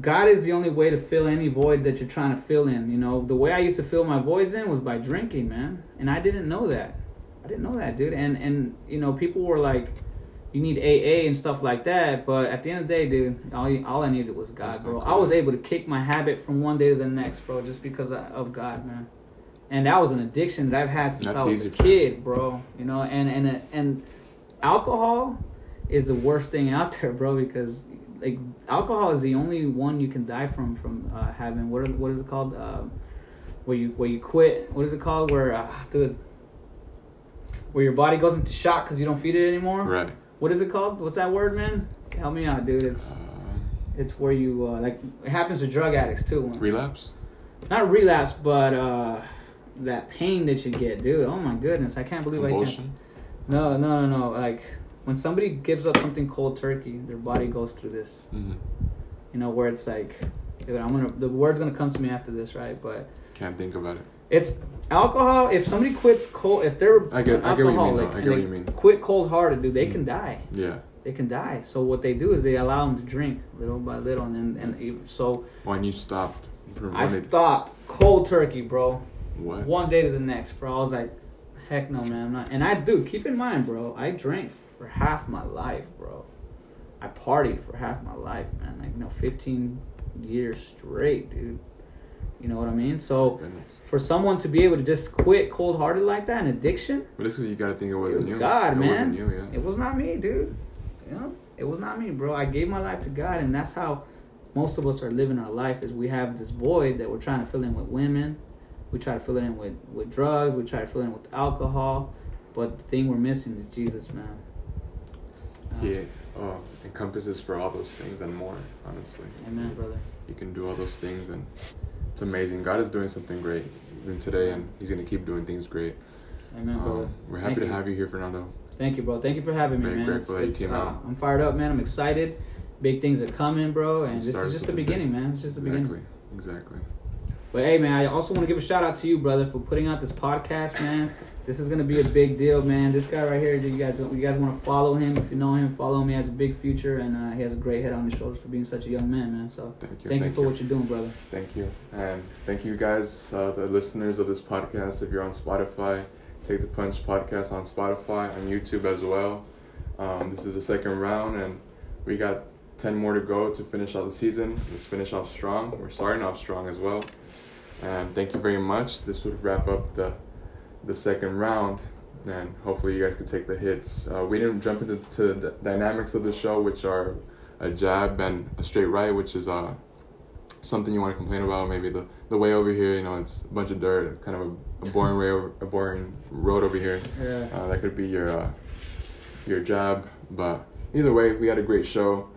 God is the only way to fill any void that you're trying to fill in. You know, the way I used to fill my voids in was by drinking, man, and I didn't know that. I didn't know that, dude. And and you know, people were like, you need AA and stuff like that. But at the end of the day, dude, all all I needed was God, That's bro. cool. I was able to kick my habit from one day to the next, bro, just because of- God, man. And that was an addiction that I've had since That's I was a kid, bro. You know, and and and alcohol is the worst thing out there, bro, because like alcohol is the only one you can die from from uh, having what are, what is it called um, where you where you quit what is it called where uh, dude where your body goes into shock because you don't feed it anymore Right. What is it called? What's that word man? Help me out dude. It's Um, it's where you uh, like it happens to drug addicts too relapse. not relapse but uh that pain that you get dude. Oh my goodness. I can't believe i can't no no no no. Like when somebody gives up something cold turkey their body goes through this. Hmm you know, where it's like, dude, I'm gonna the word's gonna come to me after this, right? But Can't think about it. it's alcohol. If somebody quits cold, if they're I get- I get what you mean, though. I get what you mean. Quit cold hearted, dude. They can die. Yeah. They can die. So what they do is they allow them to drink little by little, and then, and so oh, When you stopped. I stopped cold turkey, bro. What? One day to the next, bro. I was like, heck no, man. I'm not. And I do keep in mind, bro. I drank for half my life, bro. I partied for half my life, man. Like you know, 15 years straight, dude. You know what I mean? So Goodness. for someone to be able to just quit cold hearted like that, an addiction, But this is you gotta think it it wasn't was you. God, it man. wasn't you, yeah. It was not me, dude. You know, it was not me, bro. I gave my life to God, and that's how most of us are living our life. Is we have this void that we're trying to fill in with women, we try to fill it in with with drugs, we try to fill it in with alcohol, but the thing we're missing is Jesus, man. Uh, Yeah. Oh, encompasses for all those things and more. Honestly. Amen, brother. You can do all those things, and it's amazing. God is doing something great even today, and He's gonna keep doing things great. Amen, brother. Um, we're happy Thank to you. have you here, Fernando. Thank you, bro. Thank you for having me, Very man. grateful that you came uh, out. I'm fired up, man. I'm excited. Big things are coming, bro, and You this is just the beginning, man. It's just the beginning. Exactly. Exactly. But hey, man, I also want to give a shout out to you, brother, for putting out this podcast, man. This is gonna be a big deal, man. This guy right here, you guys, you guys want to follow him? If you know him, follow him. He has a big future, and uh, he has a great head on his shoulders for being such a young man, man. So Thank you. thank, you for what you're doing, brother. Thank you. And thank you guys, uh, the listeners of this podcast. If you're on Spotify, Take the Punch podcast on Spotify, on YouTube as well. Um, this is the second round, and we got 10 more to go to finish out the season. Let's finish off strong. We're starting off strong as well. And thank you very much. This would wrap up the the second round, and hopefully you guys could take the hits. Uh, we didn't jump into to the dynamics of the show, which are a jab and a straight right, which is uh, something you want to complain about. Maybe the, the way over here, you know, it's a bunch of dirt, kind of a, a boring way over, a boring road over here. Yeah. Uh, that could be your uh, your jab, but either way, we had a great show.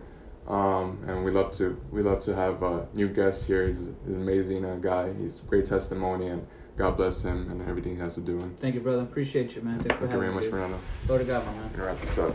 Um, and we love to we love to have uh, new guests here. He's, he's an amazing uh, guy. He's great testimony, and God bless him and everything he has to do. Thank you, brother. Appreciate you, man. Thanks thank you very much, dude. Fernando. Glory to God, my man. Wrap this up.